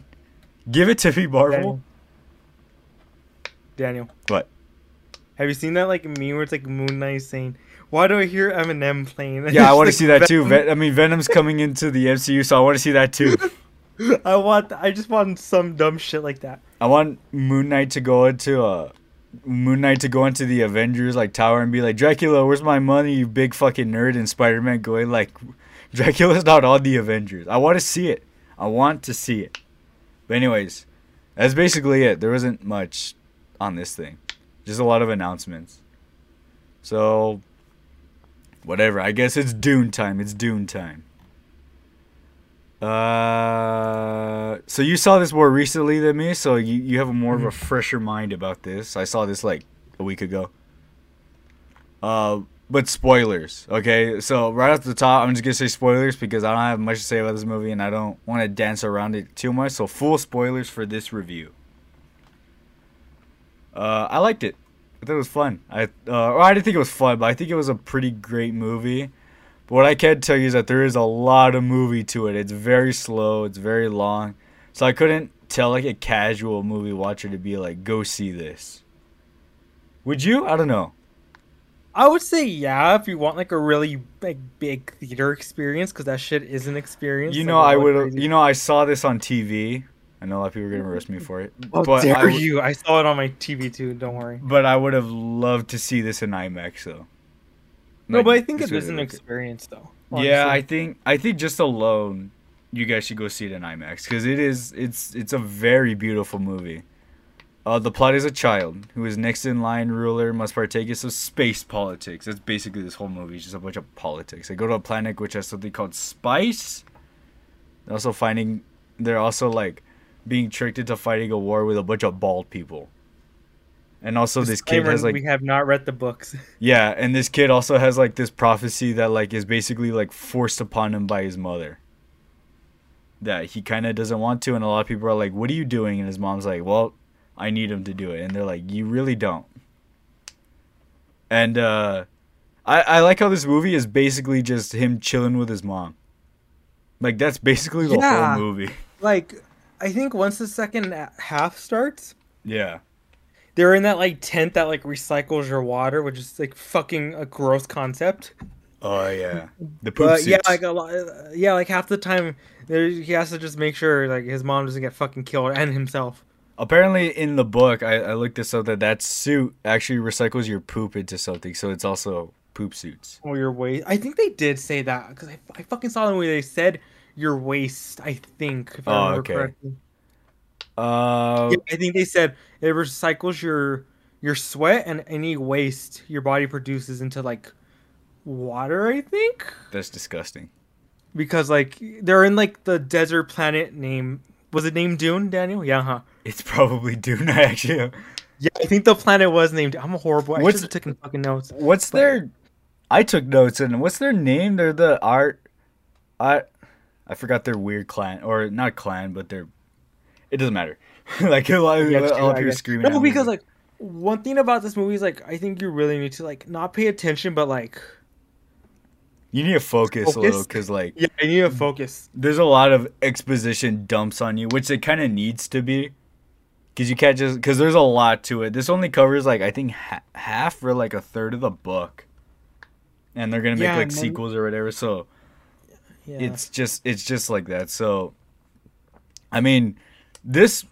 [SPEAKER 2] Give it to me, Marvel.
[SPEAKER 3] Daniel. Daniel.
[SPEAKER 2] What?
[SPEAKER 3] Have you seen that like meme where it's like Moon Knight saying, "Why do I hear Eminem playing?" And
[SPEAKER 2] Yeah, I want to
[SPEAKER 3] like,
[SPEAKER 2] see that too. Ven- I mean, Venom's coming into the MCU, so I want to see that too. <laughs>
[SPEAKER 3] I want. I just want some dumb shit like that.
[SPEAKER 2] I want Moon Knight to go into uh Moon Knight to go into the Avengers like tower and be like, Dracula, where's my money, you big fucking nerd? And Spider Man going like, <laughs> Dracula's not on the Avengers. I want to see it. I want to see it. But anyways, that's basically it. There wasn't much on this thing, just a lot of announcements. So, whatever. I guess it's Dune time. It's Dune time. Uh, so you saw this more recently than me, so you, you have a more of a fresher mind about this. I saw this like a week ago. Uh, but spoilers, okay? So right off the top, I'm just gonna say spoilers because I don't have much to say about this movie and I don't want to dance around it too much. So full spoilers for this review. Uh, I liked it. I thought it was fun. I uh, or I didn't think it was fun, but I think it was a pretty great movie. But what I can tell you is that there is a lot of movie to it. It's very slow. It's very long. So I couldn't tell like a casual movie watcher to be like, go see this. Would you? I don't know.
[SPEAKER 3] I would say yeah if you want like a really like big theater experience because that shit is an experience.
[SPEAKER 2] You know,
[SPEAKER 3] a
[SPEAKER 2] I
[SPEAKER 3] lot of
[SPEAKER 2] would. You know, I saw this on TV. I know a lot of people are gonna roast me for it,
[SPEAKER 3] How
[SPEAKER 2] but
[SPEAKER 3] dare
[SPEAKER 2] I, w-
[SPEAKER 3] you? I saw it on my TV too. Don't worry.
[SPEAKER 2] but I would have loved to see this in IMAX though.
[SPEAKER 3] No,
[SPEAKER 2] Like,
[SPEAKER 3] but I think it is an experience though.
[SPEAKER 2] Yeah, I think I think just alone, you guys should go see it in IMAX because it is it's it's a very beautiful movie. Uh, the plot is a child who is next in line ruler must partake in some space politics. That's basically this whole movie. It's just a bunch of politics. They go to a planet which has something called spice. They're also finding they're also like being tricked into fighting a war with a bunch of bald people. And also this kid has like
[SPEAKER 3] we have not read the books. <laughs>
[SPEAKER 2] yeah, and this kid also has like this prophecy that like is basically like forced upon him by his mother. That he kind of doesn't want to, and a lot of people are like, "What are you doing?" And his mom's like, "Well, I need him to do it," and they're like, "You really don't." And uh, I I like how this movie is basically just him chilling with his mom. Like that's basically the
[SPEAKER 3] Yeah.
[SPEAKER 2] whole movie.
[SPEAKER 3] like, I think once the second half starts,
[SPEAKER 2] Yeah.
[SPEAKER 3] They're in that like tent that like recycles your water, which is like fucking a gross concept.
[SPEAKER 2] Oh yeah. The poop
[SPEAKER 3] But yeah, like a lot, uh, yeah, like half the time, there he has to just make sure like his mom doesn't get fucking killed and himself.
[SPEAKER 2] Apparently, in the book, I, I looked this up that that suit actually recycles your poop into something, so it's also poop suits.
[SPEAKER 3] Or your waste. I think they did say that because I, I fucking saw them where they said your waste. I think. If I
[SPEAKER 2] Oh,
[SPEAKER 3] remember
[SPEAKER 2] okay.
[SPEAKER 3] correctly.
[SPEAKER 2] Uh,
[SPEAKER 3] Yeah, I think they said it recycles your your sweat and any waste your body produces into like water. I think
[SPEAKER 2] that's disgusting.
[SPEAKER 3] because like they're in like the desert planet name. Was it named Dune, Daniel? Yeah, huh?
[SPEAKER 2] It's probably Dune. <laughs> I actually.
[SPEAKER 3] Yeah, I think the planet was named. I'm a horrible. I
[SPEAKER 2] What's-
[SPEAKER 3] should have taken fucking notes.
[SPEAKER 2] What's their? I took notes and what's their name? They're the art. I, I forgot their weird clan or not clan, but they're. It doesn't matter. <laughs> like a lot of
[SPEAKER 3] Yeah,
[SPEAKER 2] a
[SPEAKER 3] true,
[SPEAKER 2] lot of
[SPEAKER 3] I
[SPEAKER 2] people
[SPEAKER 3] guess.
[SPEAKER 2] screaming.
[SPEAKER 3] No,
[SPEAKER 2] at me.
[SPEAKER 3] because like one thing about this movie is like I think you really need to like not pay attention, but like
[SPEAKER 2] you need to focus, a little because like
[SPEAKER 3] yeah, I need to focus.
[SPEAKER 2] there's a lot of exposition dumps on you, which it kind of needs to be. Because you can't just because there's a lot to it. This only covers like I think ha- half or like a third of the book, and they're gonna make
[SPEAKER 3] Yeah,
[SPEAKER 2] like
[SPEAKER 3] then-
[SPEAKER 2] sequels or whatever. So
[SPEAKER 3] Yeah.
[SPEAKER 2] it's just it's just like that. So, I mean, this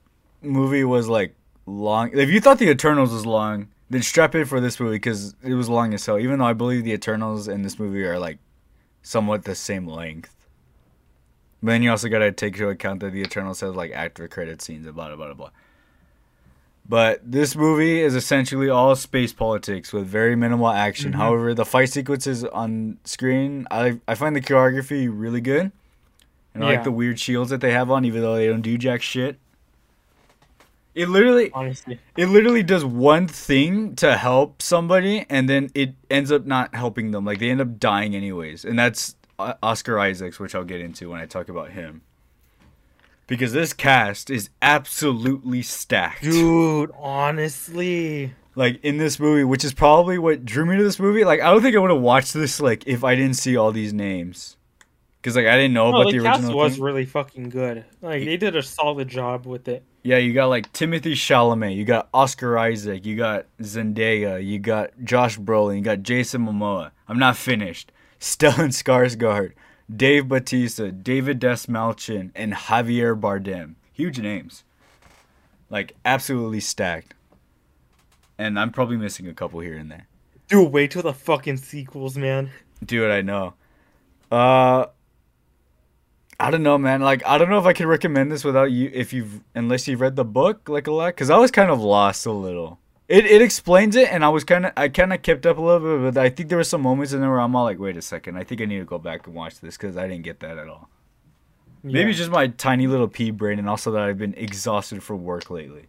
[SPEAKER 2] movie was like long. If you thought the Eternals was long, then strap in for this movie because it was long as hell. Even though I believe the Eternals and this movie are like somewhat the same length. But then you also gotta take into account that the Eternals has like after credit scenes and blah blah blah blah. But this movie is essentially all space politics with very minimal action.
[SPEAKER 3] Mhm.
[SPEAKER 2] However, the fight sequences on screen, I I find the choreography really good. And
[SPEAKER 3] Yeah.
[SPEAKER 2] like the weird shields that they have on, even though they don't do jack shit. It literally
[SPEAKER 3] honestly.
[SPEAKER 2] it literally does one thing to help somebody and then it ends up not helping them like they end up dying anyways and that's uh, oscar isaacs which i'll get into when i talk about him because this cast is absolutely stacked
[SPEAKER 3] Dude, honestly.
[SPEAKER 2] like in this movie which is probably what drew me to this movie like i don't think i would have watched this like if i didn't see all these names because like i didn't know
[SPEAKER 3] No,
[SPEAKER 2] about
[SPEAKER 3] the
[SPEAKER 2] the
[SPEAKER 3] cast was
[SPEAKER 2] thing.
[SPEAKER 3] really fucking good. Like they did a solid job with it.
[SPEAKER 2] Yeah, you got like Timothy Chalamet, you got Oscar Isaac, you got Zendaya, you got Josh Brolin, you got Jason Momoa. I'm not finished. <laughs> Stellan Skarsgård, Dave Batista, David Dastmalchian, and Javier Bardem. Huge names. Like absolutely stacked. And I'm probably missing a couple here and there.
[SPEAKER 3] Dude, wait till the fucking sequels, man.
[SPEAKER 2] Dude, I know. Uh I don't know, man. Like, I don't know if I can recommend this without you, if you've, unless you've read the book, like a lot, because I was kind of lost a little. It it explains it, and I was kind of, I kind of kept up a little bit, but I think there were some moments in there where I'm all like, wait a second, I think I need to go back and watch this because I didn't get that at all. Maybe
[SPEAKER 3] Yeah.
[SPEAKER 2] it's just my tiny little pea brain, and also that I've been exhausted from work lately.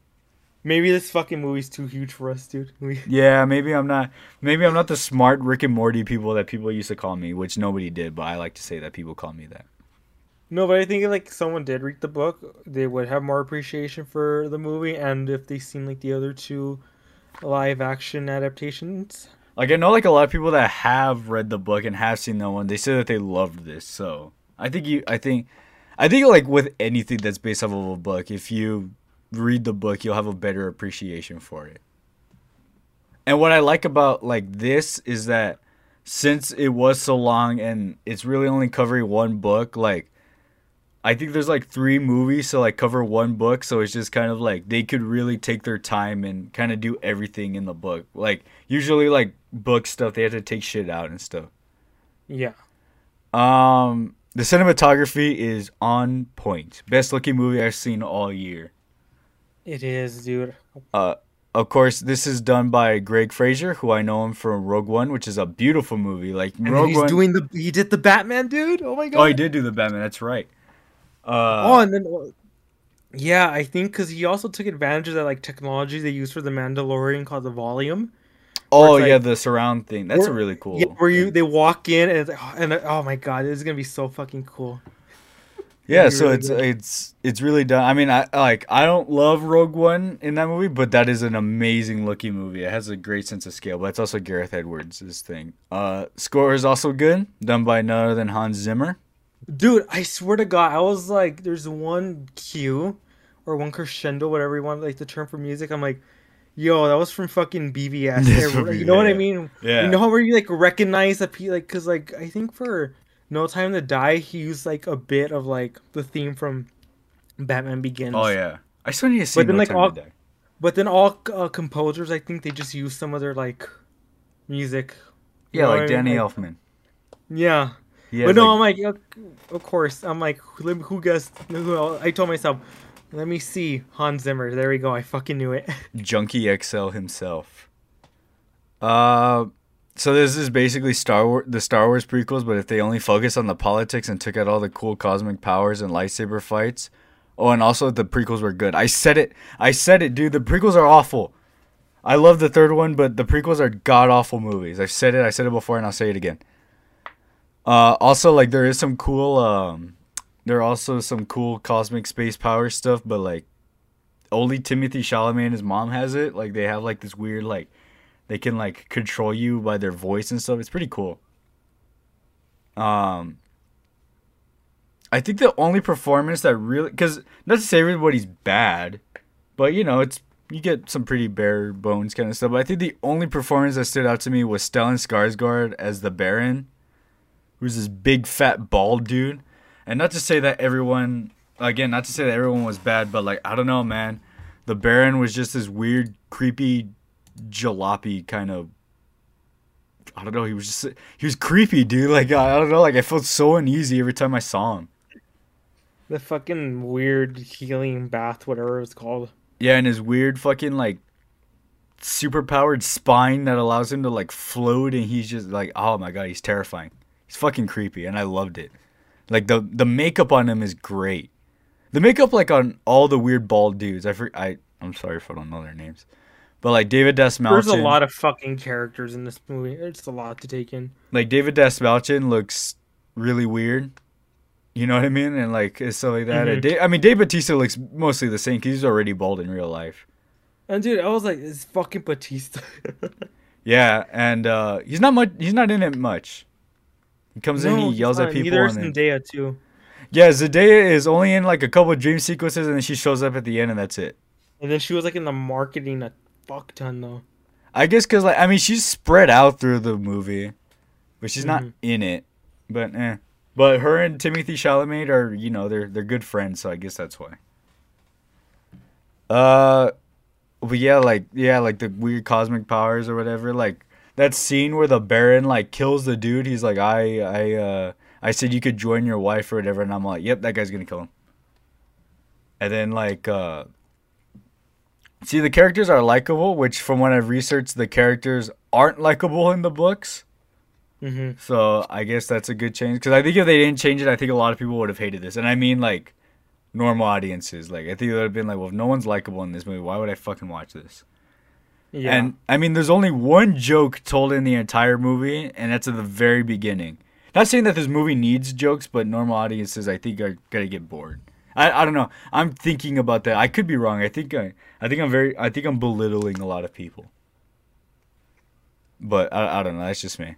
[SPEAKER 3] maybe this fucking movie's too huge for us, dude. We- <laughs>
[SPEAKER 2] Yeah, maybe I'm not, maybe I'm not the smart Rick and Morty people that people used to call me, which nobody did, but I like to say that people call me that.
[SPEAKER 3] No, but I think if, like someone did read the book, they would have more appreciation for the movie, and if they seen like the other two live action adaptations.
[SPEAKER 2] Like I know like a lot of people that have read the book and have seen that one, they say that they loved this. So I think you I think I think like with anything that's based off of a book, if you read the book, you'll have a better appreciation for it. And what I like about like this is that since it was so long and it's really only covering one book, like I think there's like three movies to like cover one book, so it's just kind of like they could really take their time and kind of do everything in the book. Like usually like book stuff, they have to take shit out and stuff.
[SPEAKER 3] Yeah.
[SPEAKER 2] Um, the cinematography is on point. Best looking movie I've seen all year.
[SPEAKER 3] It is, dude.
[SPEAKER 2] Uh, of course, this is done by Greig Fraser, who I know him from Rogue One, which is a beautiful movie. Like
[SPEAKER 3] And
[SPEAKER 2] Rogue
[SPEAKER 3] he's
[SPEAKER 2] One.
[SPEAKER 3] doing the he did the Batman, dude. Oh my god.
[SPEAKER 2] oh, he did do the Batman. That's right. Uh,
[SPEAKER 3] oh, and then yeah, I think because he also took advantage of that like technology they use for the Mandalorian called the Volume.
[SPEAKER 2] oh yeah,
[SPEAKER 3] like-
[SPEAKER 2] the surround thing. That's
[SPEAKER 3] Where-
[SPEAKER 2] really cool.
[SPEAKER 3] Yeah, where you they walk in and it's like, oh, and oh my god, this is gonna be so fucking cool.
[SPEAKER 2] Yeah, so
[SPEAKER 3] really
[SPEAKER 2] it's
[SPEAKER 3] good.
[SPEAKER 2] it's it's really done. I mean, I like I don't love Rogue One in that movie, but that is an amazing looking movie. It has a great sense of scale, but it's also Gareth Edwards' thing. Uh, score is also good, done by none other than Hans Zimmer.
[SPEAKER 3] Dude, I swear to God, I was like, there's one cue or one crescendo, whatever you want, like the term for music. I'm like, yo, that was from fucking
[SPEAKER 2] BBS. <laughs>
[SPEAKER 3] You know what I mean?
[SPEAKER 2] Yeah.
[SPEAKER 3] You know how where you like recognize pe like, cause like I think for No Time to Die, he used like a bit of like the theme from Batman Begins.
[SPEAKER 2] Oh yeah, I still need to see.
[SPEAKER 3] But then,
[SPEAKER 2] No
[SPEAKER 3] like,
[SPEAKER 2] Time
[SPEAKER 3] all-
[SPEAKER 2] to Die.
[SPEAKER 3] But then all uh, composers, I think they just use some of their like music
[SPEAKER 2] Yeah,
[SPEAKER 3] know
[SPEAKER 2] like
[SPEAKER 3] what I mean?
[SPEAKER 2] Danny Elfman.
[SPEAKER 3] Yeah.
[SPEAKER 2] Yeah,
[SPEAKER 3] but no,
[SPEAKER 2] like-
[SPEAKER 3] I'm like, of course. I'm like, who guessed? I told myself, let me see Hans Zimmer. There we go. I fucking knew it. <laughs>
[SPEAKER 2] Junkie XL himself. Uh, so this is basically Star Wars, the Star Wars prequels, but if they only focus on the politics and took out all the cool cosmic powers and lightsaber fights. Oh, and also the prequels were good. I said it. I said it, dude. The prequels are awful. I love the third one, but the prequels are god awful movies. I've said it. I said it before, and I'll say it again. Uh, also, like there is some cool. Um, there are also some cool cosmic space power stuff, but like only Timothy Chalamet and his mom has it. Like they have like this weird like they can like control you by their voice and stuff. It's pretty cool. Um I think the only performance that really cuz not to say everybody's bad, but you know, it's you get some pretty bare bones kind of stuff. But I think the only performance that stood out to me was Stellan Skarsgård as the Baron, who's this big fat bald dude. And not to say that everyone again, not to say that everyone was bad, but like I don't know, man. The Baron was just this weird, creepy, jalopy kind of. I don't know. He was just he was creepy, dude. Like I don't know. Like I felt so uneasy every time I saw him.
[SPEAKER 3] the fucking weird healing bath, whatever it's called.
[SPEAKER 2] Yeah, and his weird fucking like super powered spine that allows him to like float, and he's just like, oh my god, he's terrifying. He's fucking creepy, and I loved it. Like the the makeup on him is great. The makeup like on all the weird bald dudes. I for, I I'm sorry if I don't know their names, but like David Dastmalchian.
[SPEAKER 3] There's a lot of fucking characters in this movie. It's a lot to take in.
[SPEAKER 2] like David Dastmalchian looks really weird. You know what I mean? And like it's stuff like that. And Da- I mean, Dave Batista looks mostly the same because he's already bald in real life.
[SPEAKER 3] And dude, I was like, it's fucking Batista. <laughs>
[SPEAKER 2] Yeah, and uh, he's not much. He's not in it much. He comes in, he yells at people.
[SPEAKER 3] Neither is Zendaya too.
[SPEAKER 2] yeah, Zendaya is only in like a couple of dream sequences, and then she shows up at the end, and that's it.
[SPEAKER 3] And then she was like in the marketing a fuck ton though.
[SPEAKER 2] I guess because like I mean she's spread out through the movie, but she's not
[SPEAKER 3] Mhm.
[SPEAKER 2] in it. But eh. But her and Timothy Chalamet are you know they're they're good friends, so I guess that's why. Uh, but yeah, like yeah, like the weird cosmic powers or whatever. Like that scene where the Baron like kills the dude. He's like, I I uh I said you could join your wife or whatever, and I'm like, yep, that guy's gonna kill him. And then like uh See, the characters are likable, which from what I've researched, the characters aren't likable in the books.
[SPEAKER 3] Mm-hmm.
[SPEAKER 2] So I guess that's a good change. Because I think if they didn't change it, I think a lot of people would have hated this. And I mean, like, normal audiences. Like, I think they would have been like, well, if no one's likable in this movie, why would I fucking watch this?
[SPEAKER 3] Yeah.
[SPEAKER 2] And I mean, there's only one joke told in the entire movie, and that's at the very beginning. Not saying that this movie needs jokes, but normal audiences, I think, are gonna get bored. I, I don't know. I'm thinking about that. I could be wrong. I think I I think I'm very I think I'm belittling a lot of people. But I, I don't know. That's just me.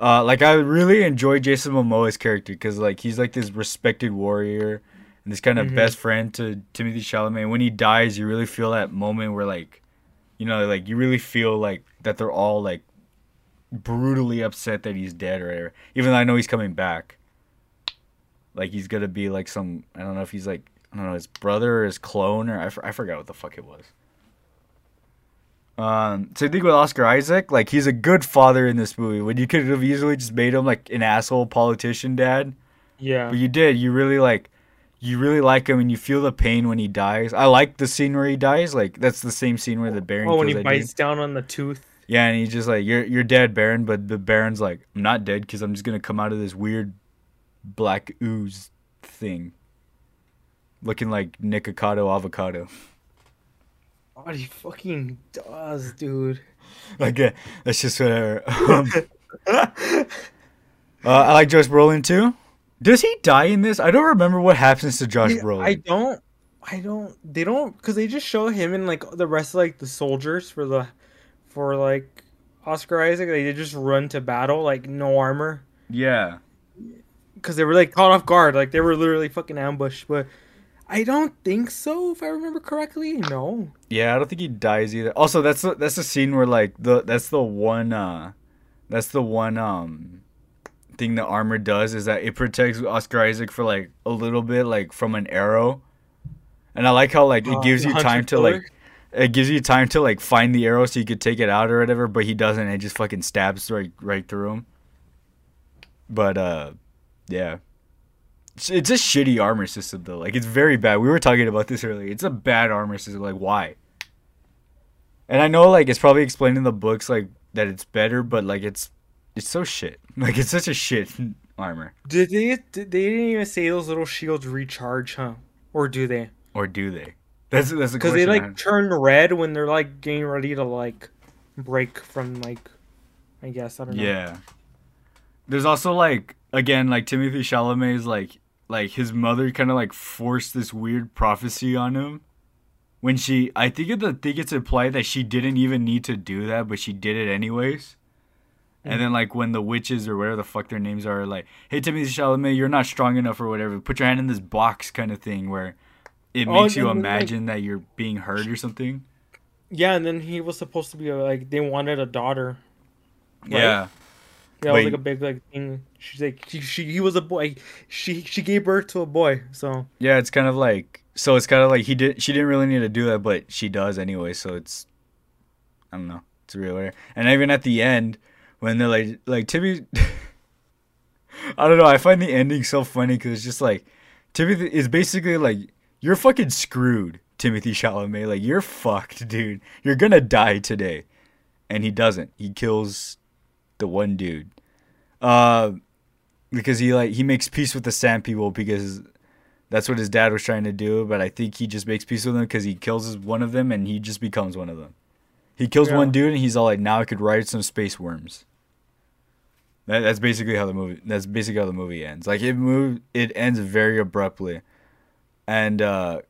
[SPEAKER 2] Uh, like I really enjoy Jason Momoa's character because like he's like this respected warrior and this kind of
[SPEAKER 3] Mhm.
[SPEAKER 2] best friend to Timothy Chalamet. When he dies, you really feel that moment where like, you know, like you really feel like that they're all like brutally upset that he's dead or whatever. Even though I know he's coming back. Like he's gonna be like some I don't know if he's like I don't know his brother or his clone or I, f- I forgot what the fuck it was. Um, same thing with Oscar Isaac. Like he's a good father in this movie. When you could have easily just made him like an asshole politician dad,
[SPEAKER 3] yeah.
[SPEAKER 2] but you did. You really like, you really like him, and you feel the pain when he dies. I like the scene where he dies. Like that's the same scene where the Baron.
[SPEAKER 3] Oh, when he
[SPEAKER 2] dude.
[SPEAKER 3] bites down on the tooth.
[SPEAKER 2] Yeah, and he's just like, "You're you're dead, Baron," but the Baron's like, "I'm not dead because I'm just gonna come out of this weird black ooze thing, looking like Nikocado avocado."
[SPEAKER 3] What he fucking does, dude. <laughs>
[SPEAKER 2] like, uh, that's just whatever. Um, <laughs> uh, I like Josh Brolin too. Does he die in this? I don't remember what happens to Josh
[SPEAKER 3] Yeah,
[SPEAKER 2] Brolin.
[SPEAKER 3] I don't. I don't. They don't because they just show him and like the rest of like the soldiers for the, for like Oscar Isaac. They just run to battle like no armor
[SPEAKER 2] yeah.
[SPEAKER 3] because they were like caught off guard. Like they were literally fucking ambushed. But I don't think so. If I remember correctly, no.
[SPEAKER 2] Yeah, I don't think he dies either. Also, that's the, that's the scene where like the that's the one uh that's the one um thing the armor does is that it protects Oscar Isaac for like a little bit like from an arrow. And I like how like it
[SPEAKER 3] Uh,
[SPEAKER 2] gives
[SPEAKER 3] the
[SPEAKER 2] you time to like it gives you time to like find the arrow so you could take it out or whatever, but he doesn't. It just fucking stabs right right through him. But uh, yeah, it's, it's a shitty armor system though. Like it's very bad. We were talking about this earlier. It's a bad armor system. Like why? And I know like it's probably explained in the books like that it's better, but like it's it's so shit. <laughs> Like it's such a shit <laughs> armor.
[SPEAKER 3] Did they? Did, they didn't even say those little shields recharge, huh? Or do they?
[SPEAKER 2] Or do they? That's that's a
[SPEAKER 3] Because they like turn red when they're like getting ready to like break from like. I guess I don't know.
[SPEAKER 2] Yeah. There's also like again like Timothy Chalamet's like like his mother kind of like forced this weird prophecy on him when she I think it, I think it's implied that she didn't even need to do that but she did it anyways. And then like when the witches or whatever the fuck their names are like, "Hey Timothy Chalamet, you're not strong enough or whatever. Put your hand in this box," kind of thing where it
[SPEAKER 3] Oh,
[SPEAKER 2] makes you
[SPEAKER 3] and then, like-
[SPEAKER 2] imagine that you're being hurt or something.
[SPEAKER 3] Yeah, and then he was supposed to be like they wanted a daughter. Right?
[SPEAKER 2] Yeah.
[SPEAKER 3] Yeah, it was like a big like thing. She's like she, she he was a boy. She she gave birth to a boy. So
[SPEAKER 2] Yeah, it's kind of like so. It's kind of like he did. She didn't really need to do that, but she does anyway. So it's, I don't know. It's real weird. And even at the end, when they're like, like Timmy, <laughs> I don't know. I find the ending so funny because it's just like Timothy is basically like you're fucking screwed, Timothy Chalamet. Like you're fucked, dude. You're gonna die today, and he doesn't. He kills the one dude. Uh, because he like he makes peace with the sand people because that's what his dad was trying to do, but I think he just makes peace with them because he kills one of them and he just becomes one of them. He kills
[SPEAKER 3] Yeah.
[SPEAKER 2] one dude and he's all like, "Now I could ride some space worms." That, that's basically how the movie. That's basically how the movie ends. Like it it ends very abruptly, and uh,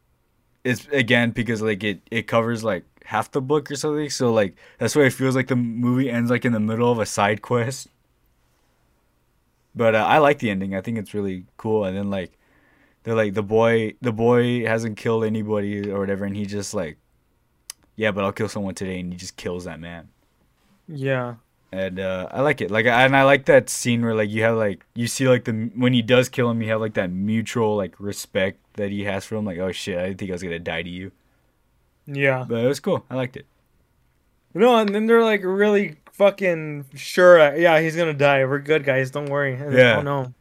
[SPEAKER 2] it's again because like it it covers like half the book or something. So like that's why it feels like the movie ends like in the middle of a side quest. But uh, I like the ending. I think it's really cool. And then like they're like the boy the boy hasn't killed anybody or whatever and he just like yeah but i'll kill someone today and he just kills that man
[SPEAKER 3] yeah,
[SPEAKER 2] and uh i like it like and i like that scene where like you have like you see like the when he does kill him you have like that mutual like respect that he has for him like oh shit i didn't think i was gonna die to you
[SPEAKER 3] yeah.
[SPEAKER 2] but it was cool i liked it
[SPEAKER 3] No, and then they're like really fucking sure. uh, Yeah, he's gonna die. We're good, guys. Don't worry. And
[SPEAKER 2] Yeah.
[SPEAKER 3] Oh no.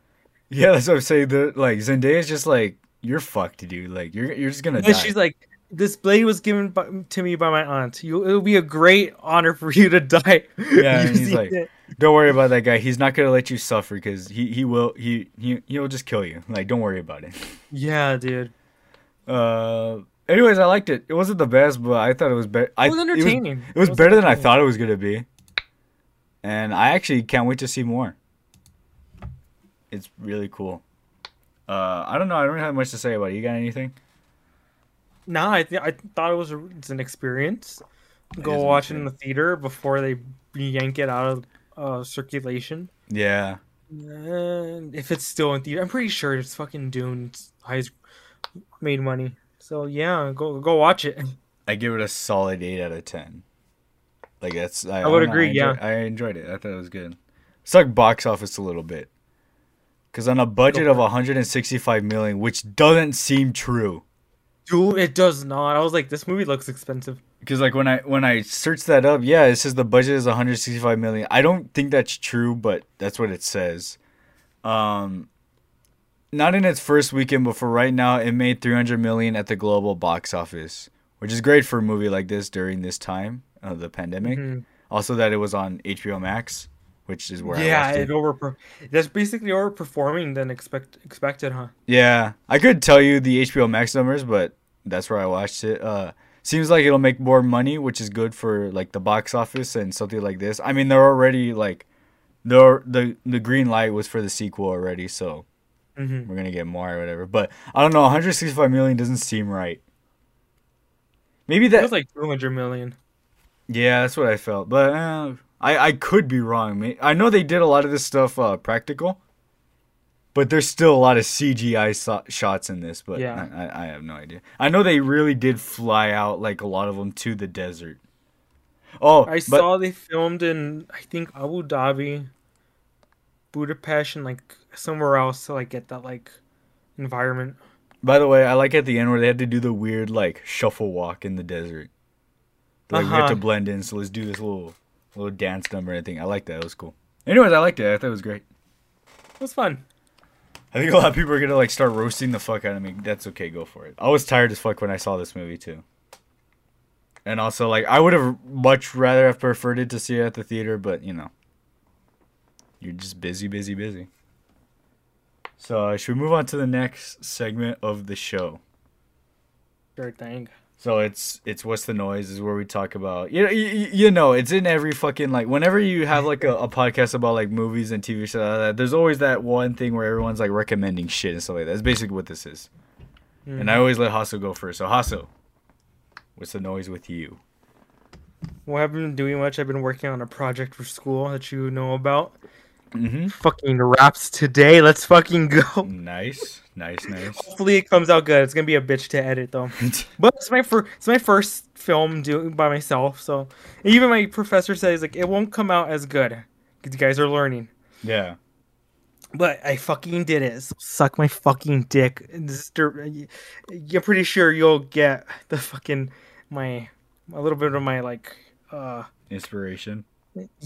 [SPEAKER 2] yeah that's what i'm saying the like zendaya's just like you're fucked dude like you're you're just gonna
[SPEAKER 3] And
[SPEAKER 2] die
[SPEAKER 3] she's like, "This blade was given by, to me by my aunt. You, it'll be a great honor for you to <laughs> die."
[SPEAKER 2] Yeah, he's like-
[SPEAKER 3] it."
[SPEAKER 2] don't worry about that guy he's not gonna let you suffer because he he will he, he he'll just kill you like don't worry about it <laughs>
[SPEAKER 3] "Yeah, dude.
[SPEAKER 2] Uh, anyways, I liked it. It wasn't the best, but I thought it was better.
[SPEAKER 3] It was entertaining.
[SPEAKER 2] It was, better than I thought it was gonna be, and I actually can't wait to see more. It's really cool. Uh, I don't know. I don't have much to say about it. You got anything?
[SPEAKER 3] No, I th- I thought it was a, it's an experience. Go watch it in the theater before they yank it out of uh, circulation.
[SPEAKER 2] Yeah.
[SPEAKER 3] And if it's still in theater, I'm pretty sure it's fucking Dune. It's highest made money. So yeah, go go watch it. <laughs>
[SPEAKER 2] I give it a solid eight out of ten. Like that's. I,
[SPEAKER 3] I would
[SPEAKER 2] know,
[SPEAKER 3] agree,
[SPEAKER 2] I
[SPEAKER 3] yeah.
[SPEAKER 2] I enjoyed it. I thought it was good. Sucked box office a little bit. Because on a budget of 165 million, which doesn't seem true.
[SPEAKER 3] Dude, it does not. I was like, this movie looks expensive.
[SPEAKER 2] Because like when I when I searched that up, yeah, it says the budget is 165 million. I don't think that's true, but that's what it says. Um, not in its first weekend, but for right now, it made 300 million at the global box office, which is great for a movie like this during this time of the pandemic.
[SPEAKER 3] Mhm.
[SPEAKER 2] Also, that it was on HBO Max, which is where
[SPEAKER 3] yeah, it
[SPEAKER 2] it.
[SPEAKER 3] over. That's basically overperforming than expect expected, huh?
[SPEAKER 2] Yeah, I could tell you the HBO Max numbers, but that's where I watched it. Uh, seems like it'll make more money, which is good for like the box office and something like this. I mean, they're already like, the the the green light was for the sequel already, so
[SPEAKER 3] Mm-hmm.
[SPEAKER 2] we're gonna get more or whatever. But I don't know, 165 million doesn't seem right. Maybe
[SPEAKER 3] It
[SPEAKER 2] that
[SPEAKER 3] was like 200 million.
[SPEAKER 2] yeah, that's what I felt, but uh, I I could be wrong. I know they did a lot of this stuff uh, practical, but there's still a lot of CGI so- shots in this. But
[SPEAKER 3] Yeah.
[SPEAKER 2] I, I have no idea. I know they really did fly out like a lot of them to the desert. Oh,
[SPEAKER 3] I
[SPEAKER 2] but,
[SPEAKER 3] saw they filmed in I think Abu Dhabi, Budapest, and like somewhere else to like get that like environment.
[SPEAKER 2] By the way, I like at the end where they had to do the weird like shuffle walk in the desert. Like we have
[SPEAKER 3] Uh-huh.
[SPEAKER 2] to blend in, so let's do this little little dance number and thing. I like that. It was cool. Anyways, I liked it. I thought it was great.
[SPEAKER 3] It was fun.
[SPEAKER 2] I think a lot of people are gonna like start roasting the fuck out of me. That's okay, go for it. I was tired as fuck when I saw this movie too. And also, like, I would have much rather have preferred it to see it at the theater, but you know, you're just busy, busy, busy. So, uh, should we move on to the next segment of the show?
[SPEAKER 3] Sure thing.
[SPEAKER 2] So it's it's what's the noise is where we talk about you know you, you know it's in every fucking like whenever you have like a, a podcast about like movies and TV shows like that, there's always that one thing where everyone's like recommending shit and stuff like that. That's basically what this is. And I hmm. always let Jasso go first. So Jasso, what's the noise with you?
[SPEAKER 3] Well, I haven't been doing much. I've been working on a project for school that you know about.
[SPEAKER 2] Mm-hmm.
[SPEAKER 3] Fucking wraps today. Let's fucking go.
[SPEAKER 2] Nice, nice, nice.
[SPEAKER 3] Hopefully it comes out good. It's gonna be a bitch to edit though. <laughs> But it's my first. It's my first film doing by myself. So even my professor says like it won't come out as good because you guys are learning.
[SPEAKER 2] yeah.
[SPEAKER 3] But I fucking did it. So suck my fucking dick. This is dir- You're pretty sure you'll get the fucking my a little bit of my like uh
[SPEAKER 2] Inspiration.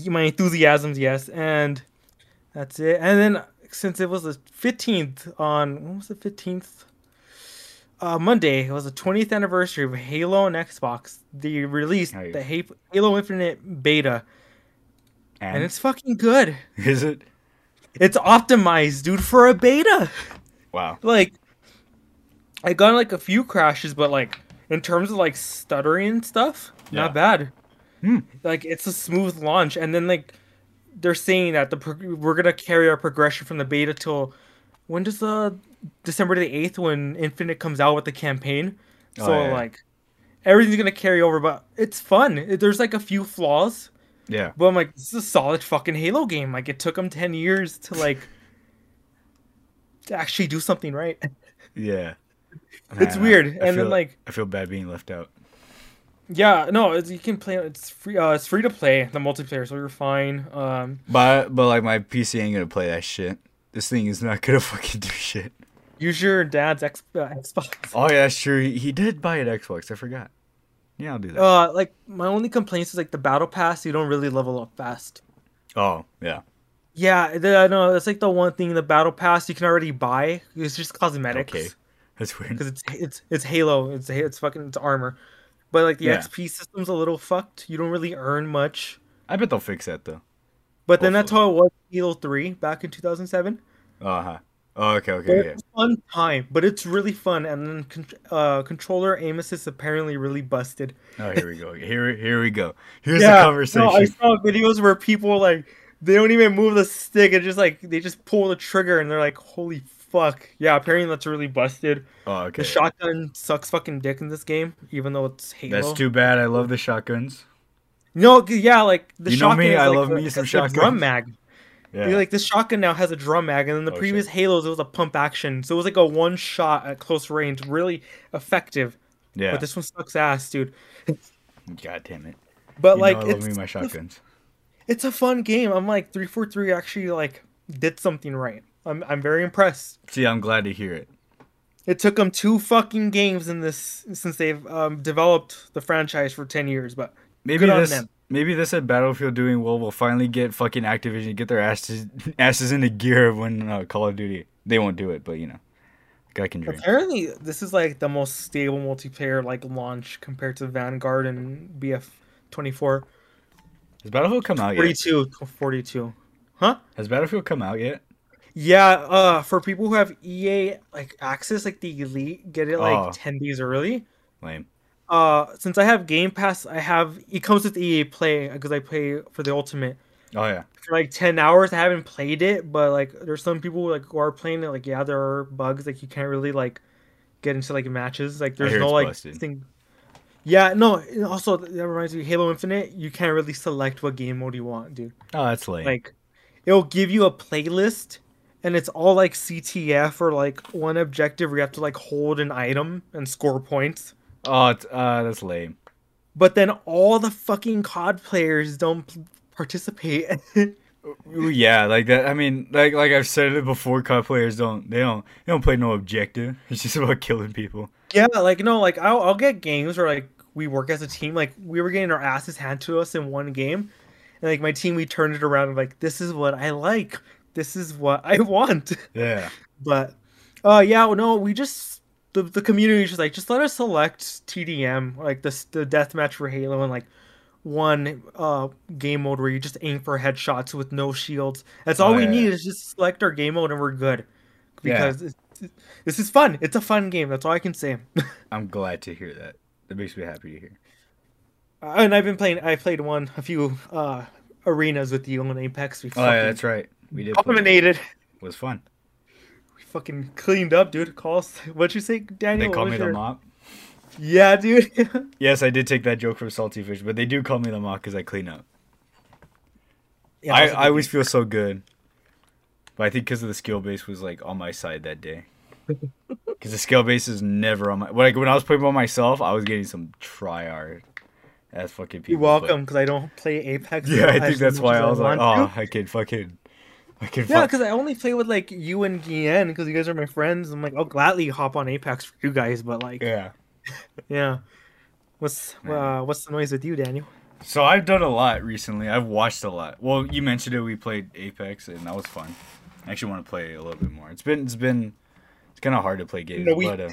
[SPEAKER 3] my enthusiasms, yes, and that's it. And then since it was the fifteenth on when was the fifteenth? Uh, Monday. It was the twentieth anniversary of Halo and Xbox. They released the Halo Infinite beta,
[SPEAKER 2] And,
[SPEAKER 3] and it's fucking good. <laughs>
[SPEAKER 2] is it?
[SPEAKER 3] It's optimized, dude, for a beta.
[SPEAKER 2] Wow.
[SPEAKER 3] Like, I got like a few crashes, but like in terms of like stuttering and stuff,
[SPEAKER 2] Yeah.
[SPEAKER 3] not bad.
[SPEAKER 2] Hmm.
[SPEAKER 3] Like it's a smooth launch, and then like they're saying that the prog- we're gonna carry our progression from the beta till when does the December the eighth when Infinite comes out with the campaign.
[SPEAKER 2] Oh,
[SPEAKER 3] So
[SPEAKER 2] yeah,
[SPEAKER 3] like everything's gonna carry over, but it's fun. There's like a few flaws,
[SPEAKER 2] Yeah.
[SPEAKER 3] but I'm like, this is a solid fucking Halo game. Like it took them ten years to like <laughs> to actually do something right.
[SPEAKER 2] Yeah.
[SPEAKER 3] It's
[SPEAKER 2] Man, I-
[SPEAKER 3] weird,
[SPEAKER 2] I
[SPEAKER 3] and then, like-
[SPEAKER 2] I feel bad being left out.
[SPEAKER 3] Yeah, no, it's, you can play. It's free. Uh, it's free to play the multiplayer, so you're fine. Um,
[SPEAKER 2] But but like my PC ain't gonna play that shit. This thing is not gonna <laughs> fucking do shit.
[SPEAKER 3] use your dad's X, uh, Xbox.
[SPEAKER 2] Oh yeah, that's true. He, he did buy an Xbox. I forgot. Yeah, I'll do that.
[SPEAKER 3] Uh, like my only complaints is like the battle pass. You don't really level up fast.
[SPEAKER 2] oh yeah.
[SPEAKER 3] Yeah, the, no, that's like the one thing. The battle pass you can already buy. It's just cosmetics.
[SPEAKER 2] Okay. That's weird.
[SPEAKER 3] Because it's it's it's Halo. It's it's fucking it's armor. But like the
[SPEAKER 2] Yeah.
[SPEAKER 3] XP system's a little fucked. You don't really earn much.
[SPEAKER 2] I bet they'll fix that though.
[SPEAKER 3] But then that's how it was Halo Three back in 2007.
[SPEAKER 2] Uh huh. Oh, okay,
[SPEAKER 3] But
[SPEAKER 2] okay, yeah.
[SPEAKER 3] It's a fun time, but it's really fun. And then con- uh, controller aim assist apparently really busted.
[SPEAKER 2] Oh, here we go. <laughs> Here, here we go. Here's
[SPEAKER 3] yeah,
[SPEAKER 2] the conversation.
[SPEAKER 3] No, I saw videos where people like they don't even move the stick and just like they just pull the trigger and they're like, "Holy fuck!" Yeah, apparently that's really busted.
[SPEAKER 2] oh, okay.
[SPEAKER 3] The shotgun sucks fucking dick in this game, even though it's Halo.
[SPEAKER 2] That's too bad. I love the shotguns.
[SPEAKER 3] No, yeah, like the
[SPEAKER 2] You know
[SPEAKER 3] shotgun.
[SPEAKER 2] me, I
[SPEAKER 3] like,
[SPEAKER 2] love me some
[SPEAKER 3] a drum mag. <laughs>
[SPEAKER 2] Yeah.
[SPEAKER 3] Like this shotgun now has a drum mag, and then the
[SPEAKER 2] Oh,
[SPEAKER 3] previous
[SPEAKER 2] shit.
[SPEAKER 3] Halos it was a pump action, so it was like a one shot at close range, really effective.
[SPEAKER 2] yeah.
[SPEAKER 3] But this one sucks ass, dude. <laughs>
[SPEAKER 2] God damn it.
[SPEAKER 3] But
[SPEAKER 2] You
[SPEAKER 3] like,
[SPEAKER 2] know I love
[SPEAKER 3] it's
[SPEAKER 2] me my shotguns.
[SPEAKER 3] it's a fun game. I'm like three four three actually like did something right. I'm I'm very impressed.
[SPEAKER 2] See, I'm glad to hear it.
[SPEAKER 3] It took them two fucking games in this since they've um, developed the franchise for ten years, but
[SPEAKER 2] Maybe this.
[SPEAKER 3] them.
[SPEAKER 2] Maybe this at Battlefield doing well will finally get fucking Activision get their asses <laughs> asses into gear of when uh, Call of Duty. They won't do it, but you know, guy can dream.
[SPEAKER 3] apparently this is like the most stable multiplayer like launch compared to Vanguard and BF twenty four.
[SPEAKER 2] Has Battlefield come out yet?
[SPEAKER 3] 42 42 huh
[SPEAKER 2] Has Battlefield come out yet?
[SPEAKER 3] Yeah uh for people who have ea like access like the elite get it like
[SPEAKER 2] Oh.
[SPEAKER 3] 10 days early
[SPEAKER 2] Lame.
[SPEAKER 3] uh since i have game pass i have it comes with ea play because i play for the ultimate
[SPEAKER 2] Oh yeah.
[SPEAKER 3] for like 10 hours i haven't played it but like there's some people like who are playing it like yeah there are bugs like you can't really like get into like matches like there's no like
[SPEAKER 2] busted.
[SPEAKER 3] thing yeah no also that reminds me halo infinite you can't really select what game mode you want dude
[SPEAKER 2] Oh, that's lame.
[SPEAKER 3] like it'll give you a playlist and it's all like CTF or like one objective where you have to like hold an item and score points.
[SPEAKER 2] oh, it's, uh, that's lame.
[SPEAKER 3] But then all the fucking COD players don't participate. <laughs>
[SPEAKER 2] Yeah, like that. I mean, like like I've said it before. COD players don't they don't they don't play no objective. <laughs> It's just about killing people.
[SPEAKER 3] yeah, like no, like I'll, I'll get games where like we work as a team. Like we were getting our asses handed to us in one game, and like my team, we turned it around and like this is what I like. This is what I <laughs> want.
[SPEAKER 2] Yeah.
[SPEAKER 3] But uh yeah, well, no, we just the the community is just like just let us select TDM like the the deathmatch for Halo and like one uh game mode where you just aim for headshots with no shields. That's all
[SPEAKER 2] Oh,
[SPEAKER 3] we
[SPEAKER 2] yeah.
[SPEAKER 3] need is just select our game mode and we're good.
[SPEAKER 2] Yeah.
[SPEAKER 3] Because it's, this is fun. It's a fun game. That's all I can say. <laughs>
[SPEAKER 2] I'm glad to hear that. That makes me happy to hear.
[SPEAKER 3] and I've been playing. I played one a few uh arenas with you on Apex. We
[SPEAKER 2] Oh yeah, that's right. We did.
[SPEAKER 3] dominated.
[SPEAKER 2] It was fun.
[SPEAKER 3] We fucking cleaned up, dude. Call us. What'd you say, Daniel?
[SPEAKER 2] They call me
[SPEAKER 3] your-
[SPEAKER 2] the mop.
[SPEAKER 3] Yeah, dude. <laughs>
[SPEAKER 2] Yes, I did take that joke from Salty Fish, but they do call me the mop because I clean up.
[SPEAKER 3] yeah,
[SPEAKER 2] I,
[SPEAKER 3] that was a
[SPEAKER 2] I always feel so good. But I think because of the skill base was like on my side that day. <laughs> Because the skill base is never on my like when I was playing by myself, I was getting some tryhard as fucking people. You're
[SPEAKER 3] welcome, because I don't play Apex.
[SPEAKER 2] Yeah, I think that's why I was like, oh,
[SPEAKER 3] to.
[SPEAKER 2] I can fucking, I can.
[SPEAKER 3] Yeah, because I only play with like you and Guillen because you guys are my friends. I'm like, I'll gladly hop on Apex for you guys, but like, yeah. <laughs>
[SPEAKER 2] yeah.
[SPEAKER 3] What's uh, what's the noise with you, Daniel?
[SPEAKER 2] So I've done a lot recently. I've watched a lot. Well, you mentioned it. We played Apex, and that was fun. I actually want to play a little bit more. It's been, it's been, it's kind of hard to play games,
[SPEAKER 3] a week.
[SPEAKER 2] but. Uh,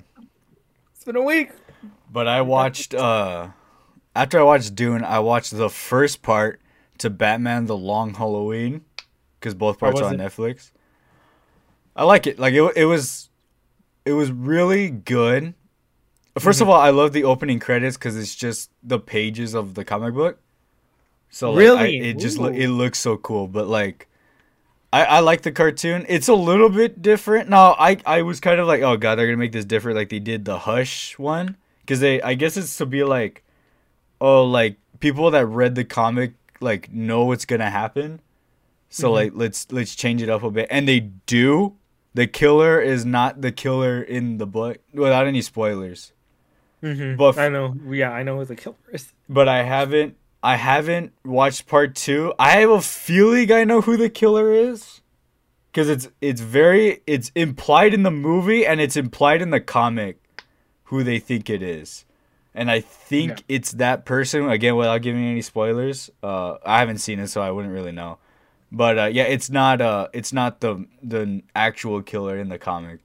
[SPEAKER 3] It's been a week.
[SPEAKER 2] But I watched uh after I watched Dune, I watched the first part to Batman: The Long Halloween because both parts are on
[SPEAKER 3] it?
[SPEAKER 2] Netflix. I like it. Like it, it was, it was really good. 1st
[SPEAKER 3] Mm-hmm.
[SPEAKER 2] of all, I love the opening credits because it's just the pages of the comic book. So like,
[SPEAKER 3] Really?
[SPEAKER 2] I, it just lo- it looks so cool. But like, I I like the cartoon. It's a little bit different. Now I I was kind of like, oh god, they're gonna make this different, like they did the Hush one, because they I guess it's to be like, oh like people that read the comic like know what's gonna happen. So
[SPEAKER 3] Mhm.
[SPEAKER 2] like let's let's change it up a bit, and they do. The killer is not the killer in the book without any spoilers.
[SPEAKER 3] Mm-hmm.
[SPEAKER 2] But f-
[SPEAKER 3] I know. Yeah, I know who the killer is.
[SPEAKER 2] but I haven't I haven't watched part two. I have a feeling I know who the killer is. Cause it's it's very it's implied in the movie and it's implied in the comic who they think it is. And I think
[SPEAKER 3] Yeah.
[SPEAKER 2] it's that person, again without giving any spoilers. Uh I haven't seen it so I wouldn't really know. But uh yeah, it's not uh it's not the the actual killer in the comic.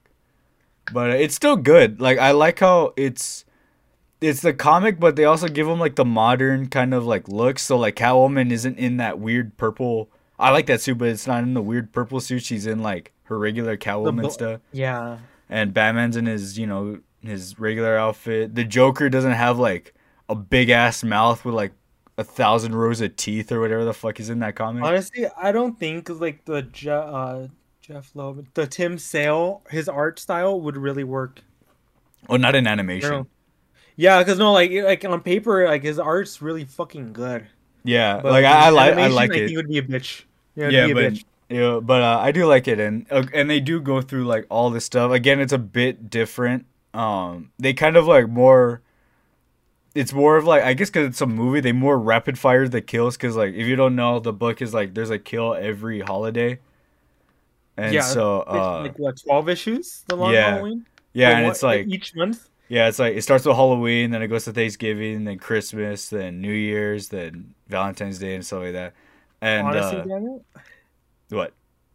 [SPEAKER 2] But uh, it's still good. Like I like how it's it's the comic, but they also give them like the modern kind of like look. So like Catwoman isn't in that weird purple. I like that suit, but it's not in the weird purple suit. She's in like her regular Catwoman
[SPEAKER 3] bl-
[SPEAKER 2] stuff,
[SPEAKER 3] Yeah.
[SPEAKER 2] and Batman's in his you know his regular outfit. The Joker doesn't have like a big ass mouth with like a thousand rows of teeth or whatever the fuck is in that comic.
[SPEAKER 3] Honestly, I don't think like the Je- uh, Jeph Loeb, the Tim Sale, his art style would really work.
[SPEAKER 2] oh, not in animation.
[SPEAKER 3] No. Yeah, because no, like like on paper, like his art's really fucking good.
[SPEAKER 2] Yeah,
[SPEAKER 3] But
[SPEAKER 2] like I, I like I like
[SPEAKER 3] I
[SPEAKER 2] it.
[SPEAKER 3] it would be a bitch. Yeah,
[SPEAKER 2] yeah,
[SPEAKER 3] it'd be a
[SPEAKER 2] but
[SPEAKER 3] bitch.
[SPEAKER 2] yeah, but uh, I do like it, and uh, and they do go through like all this stuff. Again, it's a bit different. Um, they kind of like more. It's more of like I guess because it's a movie, they more rapid fire the kills. Because like if you don't know, the book is like there's a kill every holiday, and
[SPEAKER 3] yeah,
[SPEAKER 2] so uh,
[SPEAKER 3] like what twelve issues, the long
[SPEAKER 2] yeah.
[SPEAKER 3] Halloween.
[SPEAKER 2] yeah,
[SPEAKER 3] Or
[SPEAKER 2] and
[SPEAKER 3] what-
[SPEAKER 2] it's like
[SPEAKER 3] each month.
[SPEAKER 2] yeah, it's like it starts with Halloween, then it goes to Thanksgiving, then Christmas, then New Year's, then Valentine's Day, and stuff like that. And
[SPEAKER 3] Honestly,
[SPEAKER 2] uh,
[SPEAKER 3] Daniel,
[SPEAKER 2] what?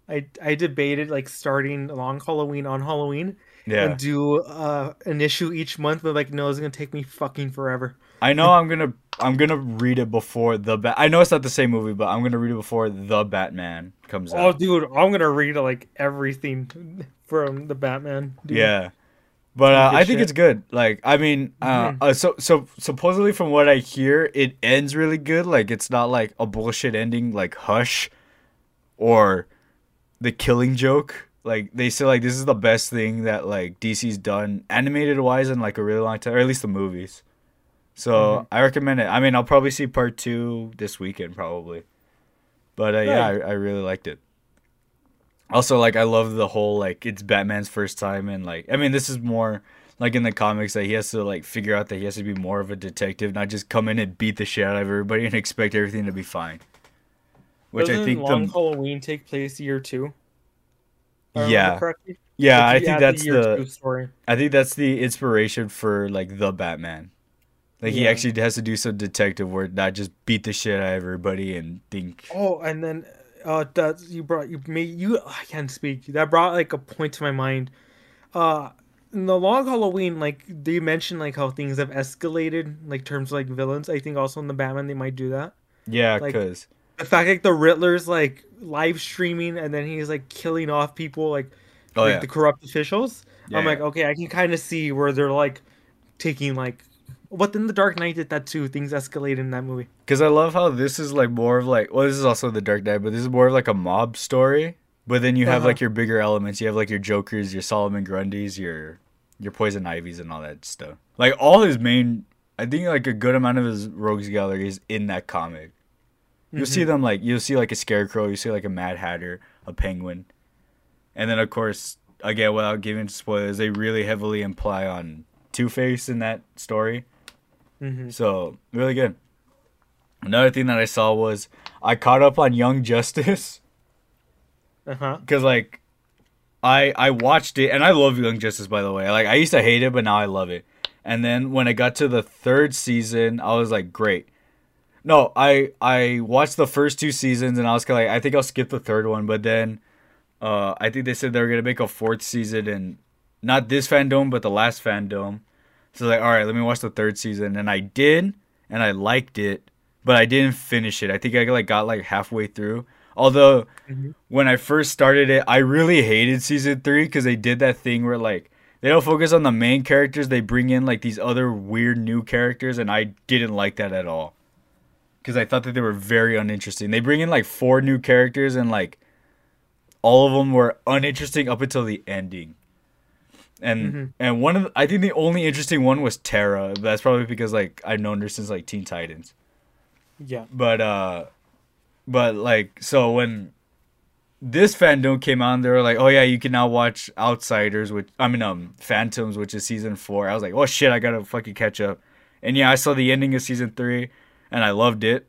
[SPEAKER 3] I I debated like starting long Halloween on Halloween
[SPEAKER 2] Yeah,
[SPEAKER 3] and do uh an issue each month, but like no, it's gonna take me fucking forever.
[SPEAKER 2] I know I'm gonna I'm gonna read it before the bat. I know it's not the same movie, but I'm gonna read it before the Batman comes out.
[SPEAKER 3] Oh, dude, I'm gonna read like everything from the Batman. Dude.
[SPEAKER 2] yeah, but uh, I think
[SPEAKER 3] shit.
[SPEAKER 2] it's good. Like I mean, uh,
[SPEAKER 3] Mhm.
[SPEAKER 2] uh, so so supposedly from what I hear, it ends really good. Like it's not like a bullshit ending like Hush or the Killing Joke. Like they say, like this is the best thing that like DC's done animated wise in like a really long time, or at least the movies. So
[SPEAKER 3] Mhm.
[SPEAKER 2] I recommend it. I mean, I'll probably see part two this weekend, probably. But uh, yeah, I, I really liked it. Also, like I love the whole like it's Batman's first time, and like I mean, this is more like in the comics that he has to like figure out that he has to be more of a detective, not just come in and beat the shit out of everybody and expect everything to be fine. Which
[SPEAKER 3] Doesn't
[SPEAKER 2] I think
[SPEAKER 3] Long
[SPEAKER 2] the
[SPEAKER 3] Halloween take place year two. If I remember
[SPEAKER 2] Yeah. yeah, I think that's the
[SPEAKER 3] story.
[SPEAKER 2] I think that's the inspiration for like the Batman. Like he actually has to do some detective work, not just beat the shit out of everybody and think.
[SPEAKER 3] Oh, and then uh, that you brought you made you I can't speak. That brought like a point to my mind. Uh, in the Long Halloween, like they mentioned like how things have escalated, like terms of, like villains. I think also in the Batman they might do that.
[SPEAKER 2] Yeah,
[SPEAKER 3] Like-
[SPEAKER 2] cause
[SPEAKER 3] The fact like the Riddler's like live streaming and then he's like killing off people like,
[SPEAKER 2] oh
[SPEAKER 3] like
[SPEAKER 2] yeah,
[SPEAKER 3] the corrupt officials. I'm
[SPEAKER 2] Yeah.
[SPEAKER 3] like, okay, I can kind of see where they're like taking like. But then the Dark Knight did that too. Things escalated in that movie.
[SPEAKER 2] Because I love how this is like more of like well, this is also the Dark Knight, but this is more of like a mob story. But then you have
[SPEAKER 3] Uh-huh.
[SPEAKER 2] like your bigger elements. You have like your Jokers, your Solomon Grundys, your your Poison Ivies, and all that stuff. Like all his main, I think like a good amount of his rogues gallery is in that comic. You'll see them like you'll see like a Scarecrow, you see like a Mad Hatter, a Penguin, and then of course again without giving spoilers, they really heavily imply on Two Face in that story.
[SPEAKER 3] Mm-hmm.
[SPEAKER 2] So really good. Another thing that I saw was I caught up on Young Justice
[SPEAKER 3] Uh huh.
[SPEAKER 2] because like I I watched it and I love Young Justice by the way. Like I used to hate it, but now I love it. And then when I got to the third season, I was like, great. No, I I watched the first two seasons and I was kind of like, I think I'll skip the third one. But then, uh, I think they said they were gonna make a fourth season and not this fandom, but the last fandom. So like, all right, let me watch the third season, and I did, and I liked it, but I didn't finish it. I think I like got like halfway through. Although
[SPEAKER 3] Mhm.
[SPEAKER 2] when I first started it, I really hated season three because they did that thing where like they don't focus on the main characters; they bring in like these other weird new characters, and I didn't like that at all because I thought that they were very uninteresting. They bring in like four new characters, and like all of them were uninteresting up until the ending. And
[SPEAKER 3] Mhm.
[SPEAKER 2] and one of the, I think the only interesting one was Terra. That's probably because like I've known her since like Teen Titans.
[SPEAKER 3] Yeah.
[SPEAKER 2] But uh but like so when this fandom came out, they were like, "Oh yeah, you can now watch Outsiders," which I mean, um, Phantoms, which is season four. I was like, "Oh shit, I gotta fucking catch up." And yeah, I saw the ending of season three, and I loved it.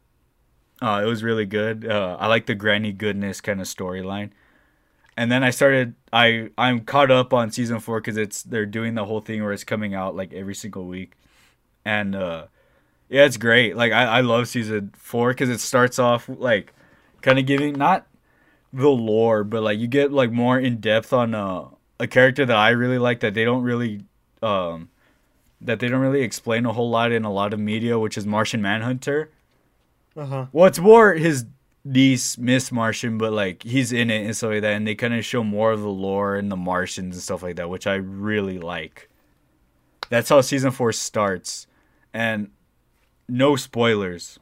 [SPEAKER 2] Uh, it was really good. Uh, I like the Granny Goodness kind of storyline. And then I started. I I'm caught up on season four because it's they're doing the whole thing where it's coming out like every single week, and uh, yeah, it's great. Like I I love season four because it starts off like kind of giving not the lore, but like you get like more in depth on uh, a character that I really like that they don't really um that they don't really explain a whole lot in a lot of media, which is Martian Manhunter.
[SPEAKER 3] Uh huh.
[SPEAKER 2] Well, it's more his niece, Miss Martian, but like he's in it and stuff like that, and they kind of show more of the lore and the Martians and stuff like that, which I really like. That's how season four starts, and no spoilers.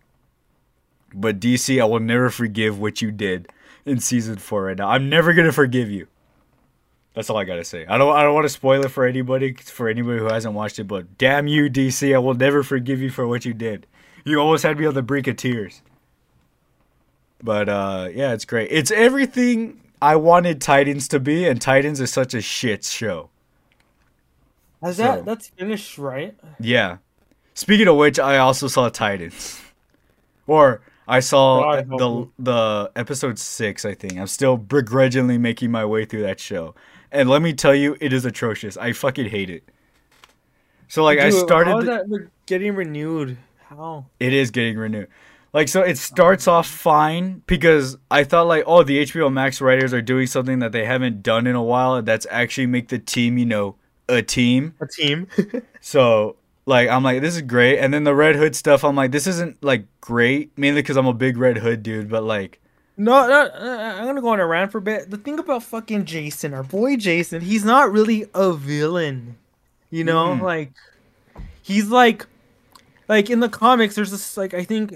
[SPEAKER 2] But DC, I will never forgive what you did in season four right now. I'm never gonna forgive you. That's all I gotta say. I don't. I don't want to spoil it for anybody, for anybody who hasn't watched it. But damn you, DC! I will never forgive you for what you did. You almost had me on the brink of tears. But uh, yeah, it's great. It's everything I wanted Titans to be, and Titans is such a shit show.
[SPEAKER 3] Has
[SPEAKER 2] So-
[SPEAKER 3] that that's finished right?
[SPEAKER 2] Yeah. Speaking of which, I also saw Titans, <laughs> or I saw the the episode six. I think I'm still begrudgingly making my way through that show, and let me tell you, it is atrocious. I fucking hate it. So like I started.
[SPEAKER 3] How is that re- getting renewed? How?
[SPEAKER 2] It is getting renewed. Like so it starts off fine because I thought like oh the HBO Max writers are doing something that they haven't done in a while and that's actually make the team, you know, a team.
[SPEAKER 3] A team? <laughs>
[SPEAKER 2] So like I'm like this is great and then the Red Hood stuff I'm like this isn't like great mainly cuz I'm a big Red Hood dude but like
[SPEAKER 3] no, no, uh, I'm gonna go on a rant for a bit. The thing about fucking Jason, our boy Jason, he's not really a villain. You know,
[SPEAKER 2] Mm.
[SPEAKER 3] like he's like, like in the comics, there's this like I think,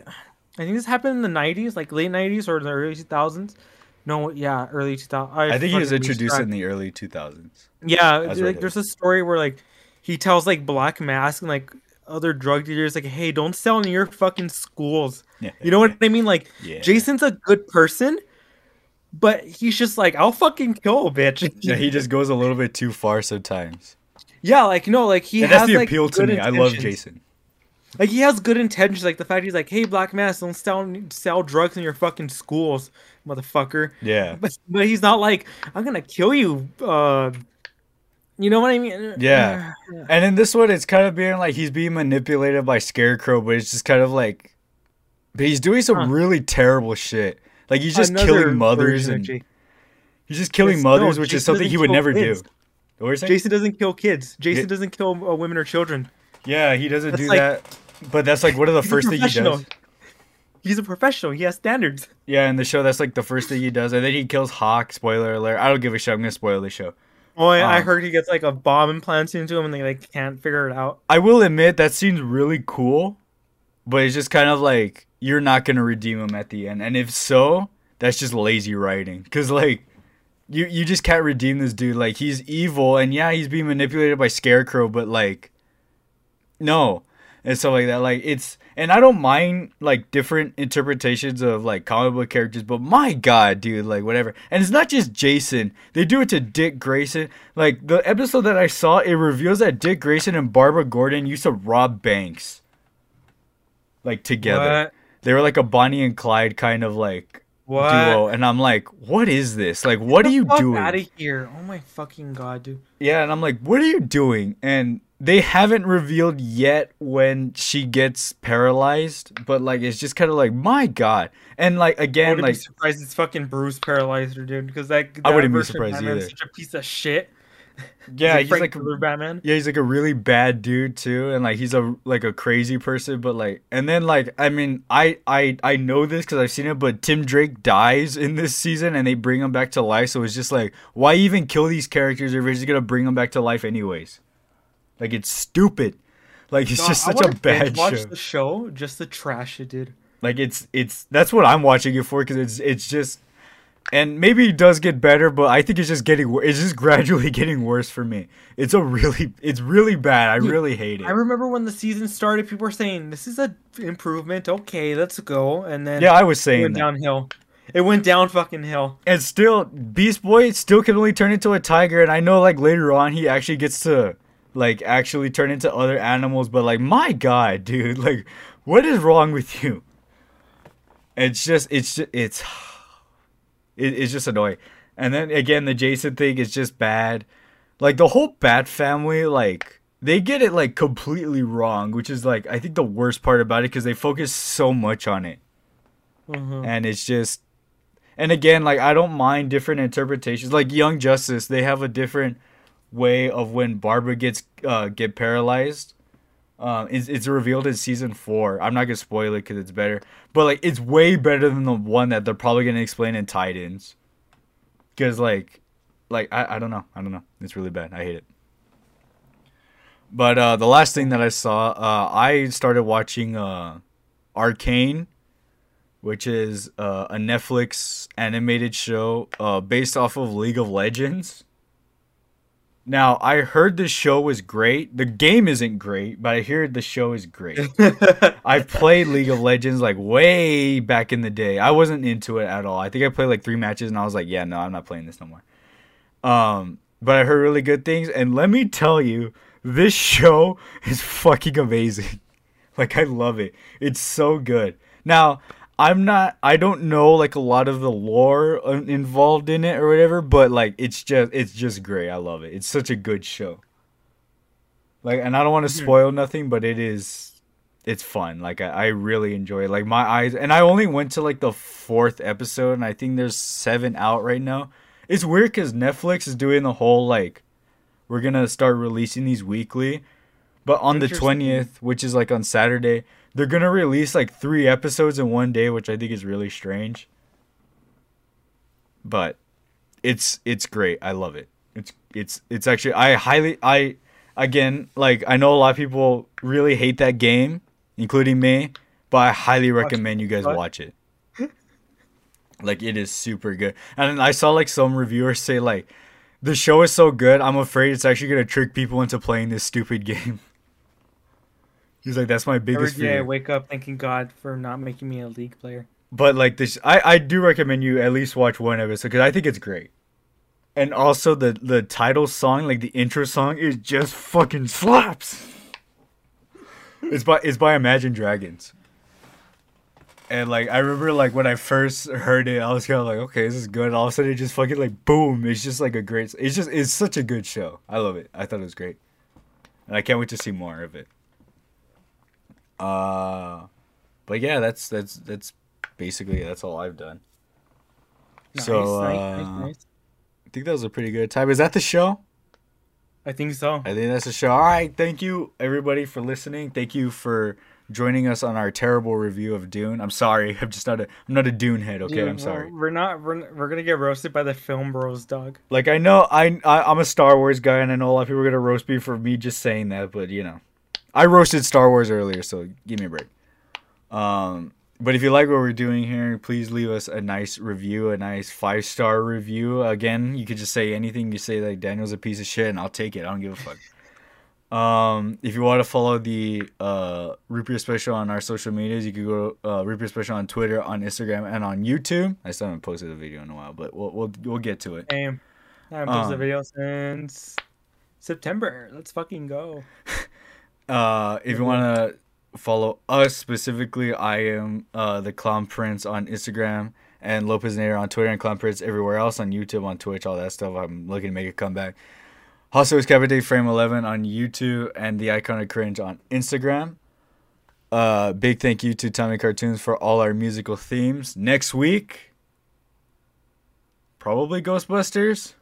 [SPEAKER 3] I think this happened in the '90s, like late '90s or the early 2000s. No, yeah, early 2000s.
[SPEAKER 2] I think he was introduced in the early 2000s.
[SPEAKER 3] Yeah, like there's a story where like he tells like Black Mask and like other drug dealers like, "Hey, don't sell in your fucking schools."
[SPEAKER 2] Yeah.
[SPEAKER 3] You know what I mean? Like
[SPEAKER 2] Yeah.
[SPEAKER 3] Jason's a good person, but he's just like, "I'll fucking kill a bitch." <laughs>
[SPEAKER 2] Yeah, he just goes a little bit too far sometimes.
[SPEAKER 3] yeah, like no, like he
[SPEAKER 2] And
[SPEAKER 3] has
[SPEAKER 2] that's the
[SPEAKER 3] like,
[SPEAKER 2] appeal to me. I love. Jason.
[SPEAKER 3] Like he has good intentions. Like the fact he's like, "Hey, Black Mask, don't sell sell drugs in your fucking schools, motherfucker."
[SPEAKER 2] Yeah.
[SPEAKER 3] But but he's not like, "I'm gonna kill you." Uh, You know what I mean?
[SPEAKER 2] Yeah. And in this one, it's kind of being like he's being manipulated by Scarecrow, but it's just kind of like, but he's doing some
[SPEAKER 3] Huh.
[SPEAKER 2] really terrible shit. Like he's just
[SPEAKER 3] Another
[SPEAKER 2] killing mothers and he's just killing mothers,
[SPEAKER 3] no,
[SPEAKER 2] which is something he would never
[SPEAKER 3] kids.
[SPEAKER 2] do. What were you saying?
[SPEAKER 3] Jason doesn't kill kids. Jason
[SPEAKER 2] Yeah.
[SPEAKER 3] doesn't kill uh, women or children.
[SPEAKER 2] Yeah, he doesn't
[SPEAKER 3] That's
[SPEAKER 2] do
[SPEAKER 3] like-
[SPEAKER 2] that. But that's like one of the first things he does.
[SPEAKER 3] He's a professional. He has standards.
[SPEAKER 2] Yeah, in the show, that's like the first thing he does, and then he kills Hawk. Spoiler alert! I don't give a shit. I'm gonna spoil the show.
[SPEAKER 3] Oh, I, I
[SPEAKER 2] Um,
[SPEAKER 3] heard he gets like a bomb implanted into him, and they like can't figure it out.
[SPEAKER 2] I will admit that seems really cool, but it's just kind of like you're not gonna redeem him at the end, and if so, that's just lazy writing. Cause like you you just can't redeem this dude. Like he's evil, and yeah, he's being manipulated by Scarecrow, but like no, and stuff like that. Like it's and I don't mind like different interpretations of like comic book characters, but my god, dude, like whatever. And it's not just Jason. They do it to Dick Grayson. Like the episode that I saw, it reveals that Dick Grayson and Barbara Gordon used to rob banks. Like together.
[SPEAKER 3] What?
[SPEAKER 2] They were like a Bonnie and Clyde kind of like
[SPEAKER 3] What?
[SPEAKER 2] duo. And I'm like, what is this? Like what are you doing?
[SPEAKER 3] Out of here! Oh my fucking god, dude.
[SPEAKER 2] Yeah, and I'm like, what are you doing? And they haven't revealed yet when she gets paralyzed, but like it's just kind of like, my god. And like again, like
[SPEAKER 3] be surprised it's fucking Bruce paralyzed her, dude. Because like
[SPEAKER 2] I wouldn't be surprised
[SPEAKER 3] Batman
[SPEAKER 2] either.
[SPEAKER 3] Such a piece of shit. <laughs>
[SPEAKER 2] yeah,
[SPEAKER 3] Like
[SPEAKER 2] he's like
[SPEAKER 3] Miller Batman.
[SPEAKER 2] yeah, he's like a really bad dude too, and like he's a like a crazy person, but like and then like I mean I I I know this because I've seen it, but Tim Drake dies in this season, and they bring him back to life. So it's just like, why even kill these characters if you're just gonna bring them back to life anyways? Like it's stupid. Like it's
[SPEAKER 3] No,
[SPEAKER 2] just such a bad
[SPEAKER 3] watch
[SPEAKER 2] show.
[SPEAKER 3] the show just the trash it, did.
[SPEAKER 2] Like it's it's that's what I'm watching it for because it's it's just and maybe it does get better, but I think it's just getting it's just <laughs> gradually getting worse for me. It's a really it's really bad. I really hate it.
[SPEAKER 3] I remember when the season started, people were saying this is a improvement. Okay, let's go, and then
[SPEAKER 2] yeah, I was
[SPEAKER 3] it
[SPEAKER 2] saying
[SPEAKER 3] went
[SPEAKER 2] that.
[SPEAKER 3] downhill. It went down fucking hill.
[SPEAKER 2] And still, Beast Boy still can only turn into a tiger, and I know like later on he actually gets to like actually turn into other animals, but like my god, dude, <laughs> like what is wrong with you? It's just it's just, it's <sighs> it, it's just annoying. And then again, the Jason thing is just bad. Like the whole Bat family, like they get it like completely wrong, which is like I think the worst part about it because they focus so much on it
[SPEAKER 3] Mhm.
[SPEAKER 2] and it's just and again like i don't mind different interpretations like young justice they have a different way of when barbara gets uh get paralyzed um it's, it's revealed in season four. I'm not gonna spoil it because it's better but like it's way better than the one that they're probably gonna explain in titans. Because like like I, I don't know. I don't know. It's really bad. I hate it. But uh the last thing that i saw uh i started watching uh arcane which is uh, a Netflix animated show uh, based off of League of Legends. Now, I heard the show was great. The game isn't great, but I hear the show is great. <laughs> I've played League of Legends like way back in the day. I wasn't into it at all. I think I played like three matches and I was like, yeah, no, I'm not playing this no more. Um, but I heard really good things, and let me tell you, this show is fucking amazing. <laughs> Like I love it. It's so good. Now, I'm not I don't know like a lot of the lore involved in it or whatever, but like it's just it's just great. I love it. It's such a good show. Like and I don't want to hmm. spoil nothing, but it is it's fun. Like I, I really enjoy it. Like my eyes and I only went to like the fourth episode and I think there's seven out right now. It's weird cuz Netflix is doing the whole like we're going to start releasing these weekly. But on the 20th, which is like on Saturday, they're going to release like 3 episodes in one day, which I think is really strange. But it's it's great. I love it. It's it's it's actually I highly I again, like I know a lot of people really hate that game, including me, but I highly recommend you guys watch it. like it is super good. And I saw like some reviewers say like the show is so good, I'm afraid it's actually gonna trick people into playing this stupid <laughs> game. He's like, that's my
[SPEAKER 3] Every
[SPEAKER 2] biggest
[SPEAKER 3] day I wake up thanking God for not making me a league player.
[SPEAKER 2] But like this, I I do recommend you at least watch one episode because I think it's great. And also the the title song, like the intro song, is just fucking slaps. It's by it's by Imagine Dragons. And like I remember like when I first heard it, I was kind of like, okay, this is good. And all of a sudden, it just fucking like boom. It's just like a great. It's just it's such a good show. I love it. I thought it was great, and I can't wait to see more of it. Uh, but yeah, that's that's that's basically that's all I've done.
[SPEAKER 3] Nice,
[SPEAKER 2] so
[SPEAKER 3] nice,
[SPEAKER 2] uh,
[SPEAKER 3] nice, nice.
[SPEAKER 2] I think that was a pretty good time. Is that the show?
[SPEAKER 3] I think so.
[SPEAKER 2] I think that's the show. All right, thank you everybody for listening. Thank you for joining us on our terrible review of Dune. I'm sorry, <laughs> I'm just not a I'm not a Dune head. Okay,
[SPEAKER 3] Dude,
[SPEAKER 2] I'm sorry.
[SPEAKER 3] We're, not. We're, we're gonna get roasted by the film bros, dog.
[SPEAKER 2] Like I know I, I I'm a Star Wars guy, and I know a lot of people are gonna roast me for me just saying that, but you know, I roasted Star Wars earlier, so give me a break. Um, but if you like what we're doing here, please leave us a nice review, a nice five star review. Again, you could just say anything. You say like Daniel's a piece of shit, and I'll take it. I don't give a fuck. <laughs> Um, if you want to follow the uh Root Beer Special on our social medias, you can go uh, Root Beer Special on Twitter, on Instagram, and on YouTube. I still haven't posted a video in a while, but we'll we'll, we'll get to it.
[SPEAKER 3] Damn. I haven't posted
[SPEAKER 2] Um,
[SPEAKER 3] a video since September. Let's fucking go. <laughs>
[SPEAKER 2] Uh, if you want to follow us specifically, I am uh, the Clown Prince on Instagram and Lopezzinator on Twitter and Clown Prince everywhere else on YouTube, on Twitch, all that stuff. I'm looking to make a comeback. Also, is Cabaret Frame 11 on YouTube and the Icon of Cringe on Instagram. Uh, big thank you to Tommy Cartoons for all our musical themes. Next week, probably Ghostbusters.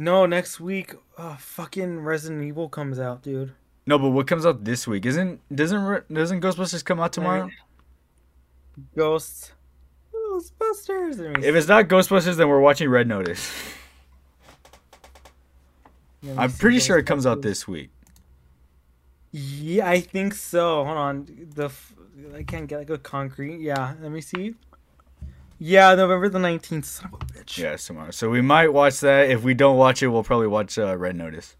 [SPEAKER 3] No, next week, uh, fucking Resident Evil comes out, dude.
[SPEAKER 2] No, but what comes out this week? Isn't doesn't doesn't Ghostbusters come out tomorrow?
[SPEAKER 3] Ghosts. Ghostbusters.
[SPEAKER 2] If it's not Ghostbusters, then we're watching Red Notice. I'm pretty sure it comes out this week.
[SPEAKER 3] Yeah, I think so. Hold on. The f- I can't get like a concrete. Yeah, let me see. Yeah, November the 19th. Son of a bitch.
[SPEAKER 2] Yeah, it's tomorrow. So we might watch that. If we don't watch it, we'll probably watch uh, Red Notice.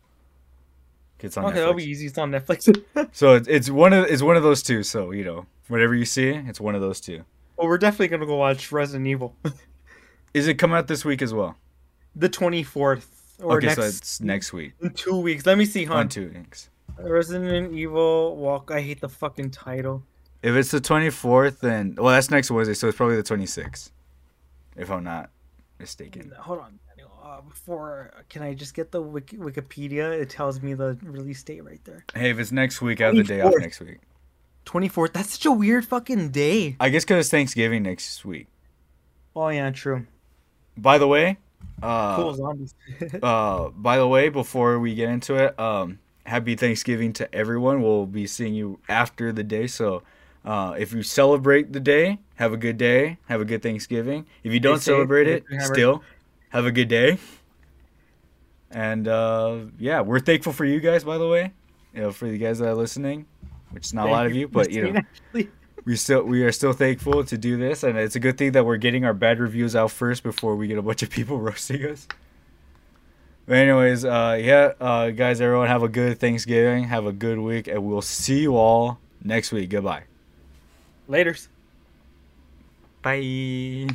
[SPEAKER 2] It's on
[SPEAKER 3] Okay, that'll be
[SPEAKER 2] Netflix.
[SPEAKER 3] easy. It's on Netflix. <laughs>
[SPEAKER 2] So it's, it's one of it's one of those two. So you know, whatever you see, it's one of those two.
[SPEAKER 3] well, we're definitely gonna go watch Resident Evil. <laughs>
[SPEAKER 2] Is it coming out this week as well?
[SPEAKER 3] the 24th or
[SPEAKER 2] okay,
[SPEAKER 3] next
[SPEAKER 2] so it's next week.
[SPEAKER 3] in two weeks. Let me see,
[SPEAKER 2] On two weeks.
[SPEAKER 3] Resident Evil Walk. I hate the fucking title.
[SPEAKER 2] If it's the 24th, then well, that's next Wednesday, so it's probably the 26th, if I'm not mistaken.
[SPEAKER 3] Hold on. Daniel. Uh, before, can I just get the Wiki- Wikipedia? It tells me the release date right there.
[SPEAKER 2] Hey, if it's next week, I have the day off next week.
[SPEAKER 3] 24th. That's such a weird fucking day.
[SPEAKER 2] I guess because it's Thanksgiving next week.
[SPEAKER 3] Oh yeah, true.
[SPEAKER 2] By the way, uh,
[SPEAKER 3] cool zombies. <laughs>
[SPEAKER 2] uh, by the way, before we get into it, um, happy Thanksgiving to everyone. We'll be seeing you after the day. So, uh, if you celebrate the day, have a good day. Have a good Thanksgiving. If you don't celebrate it, still have a good day. And uh, yeah, we're thankful for you guys, by the way. You know, for the guys that are listening, which is not a lot of you, but you know, we still we are still thankful to do this, and it's a good thing that we're getting our bad reviews out first before we get a bunch of people <laughs> roasting us. But anyways, uh, yeah, uh, guys, everyone have a good Thanksgiving, have a good week, and we'll see you all next week. Goodbye.
[SPEAKER 3] Laters.
[SPEAKER 2] Bye.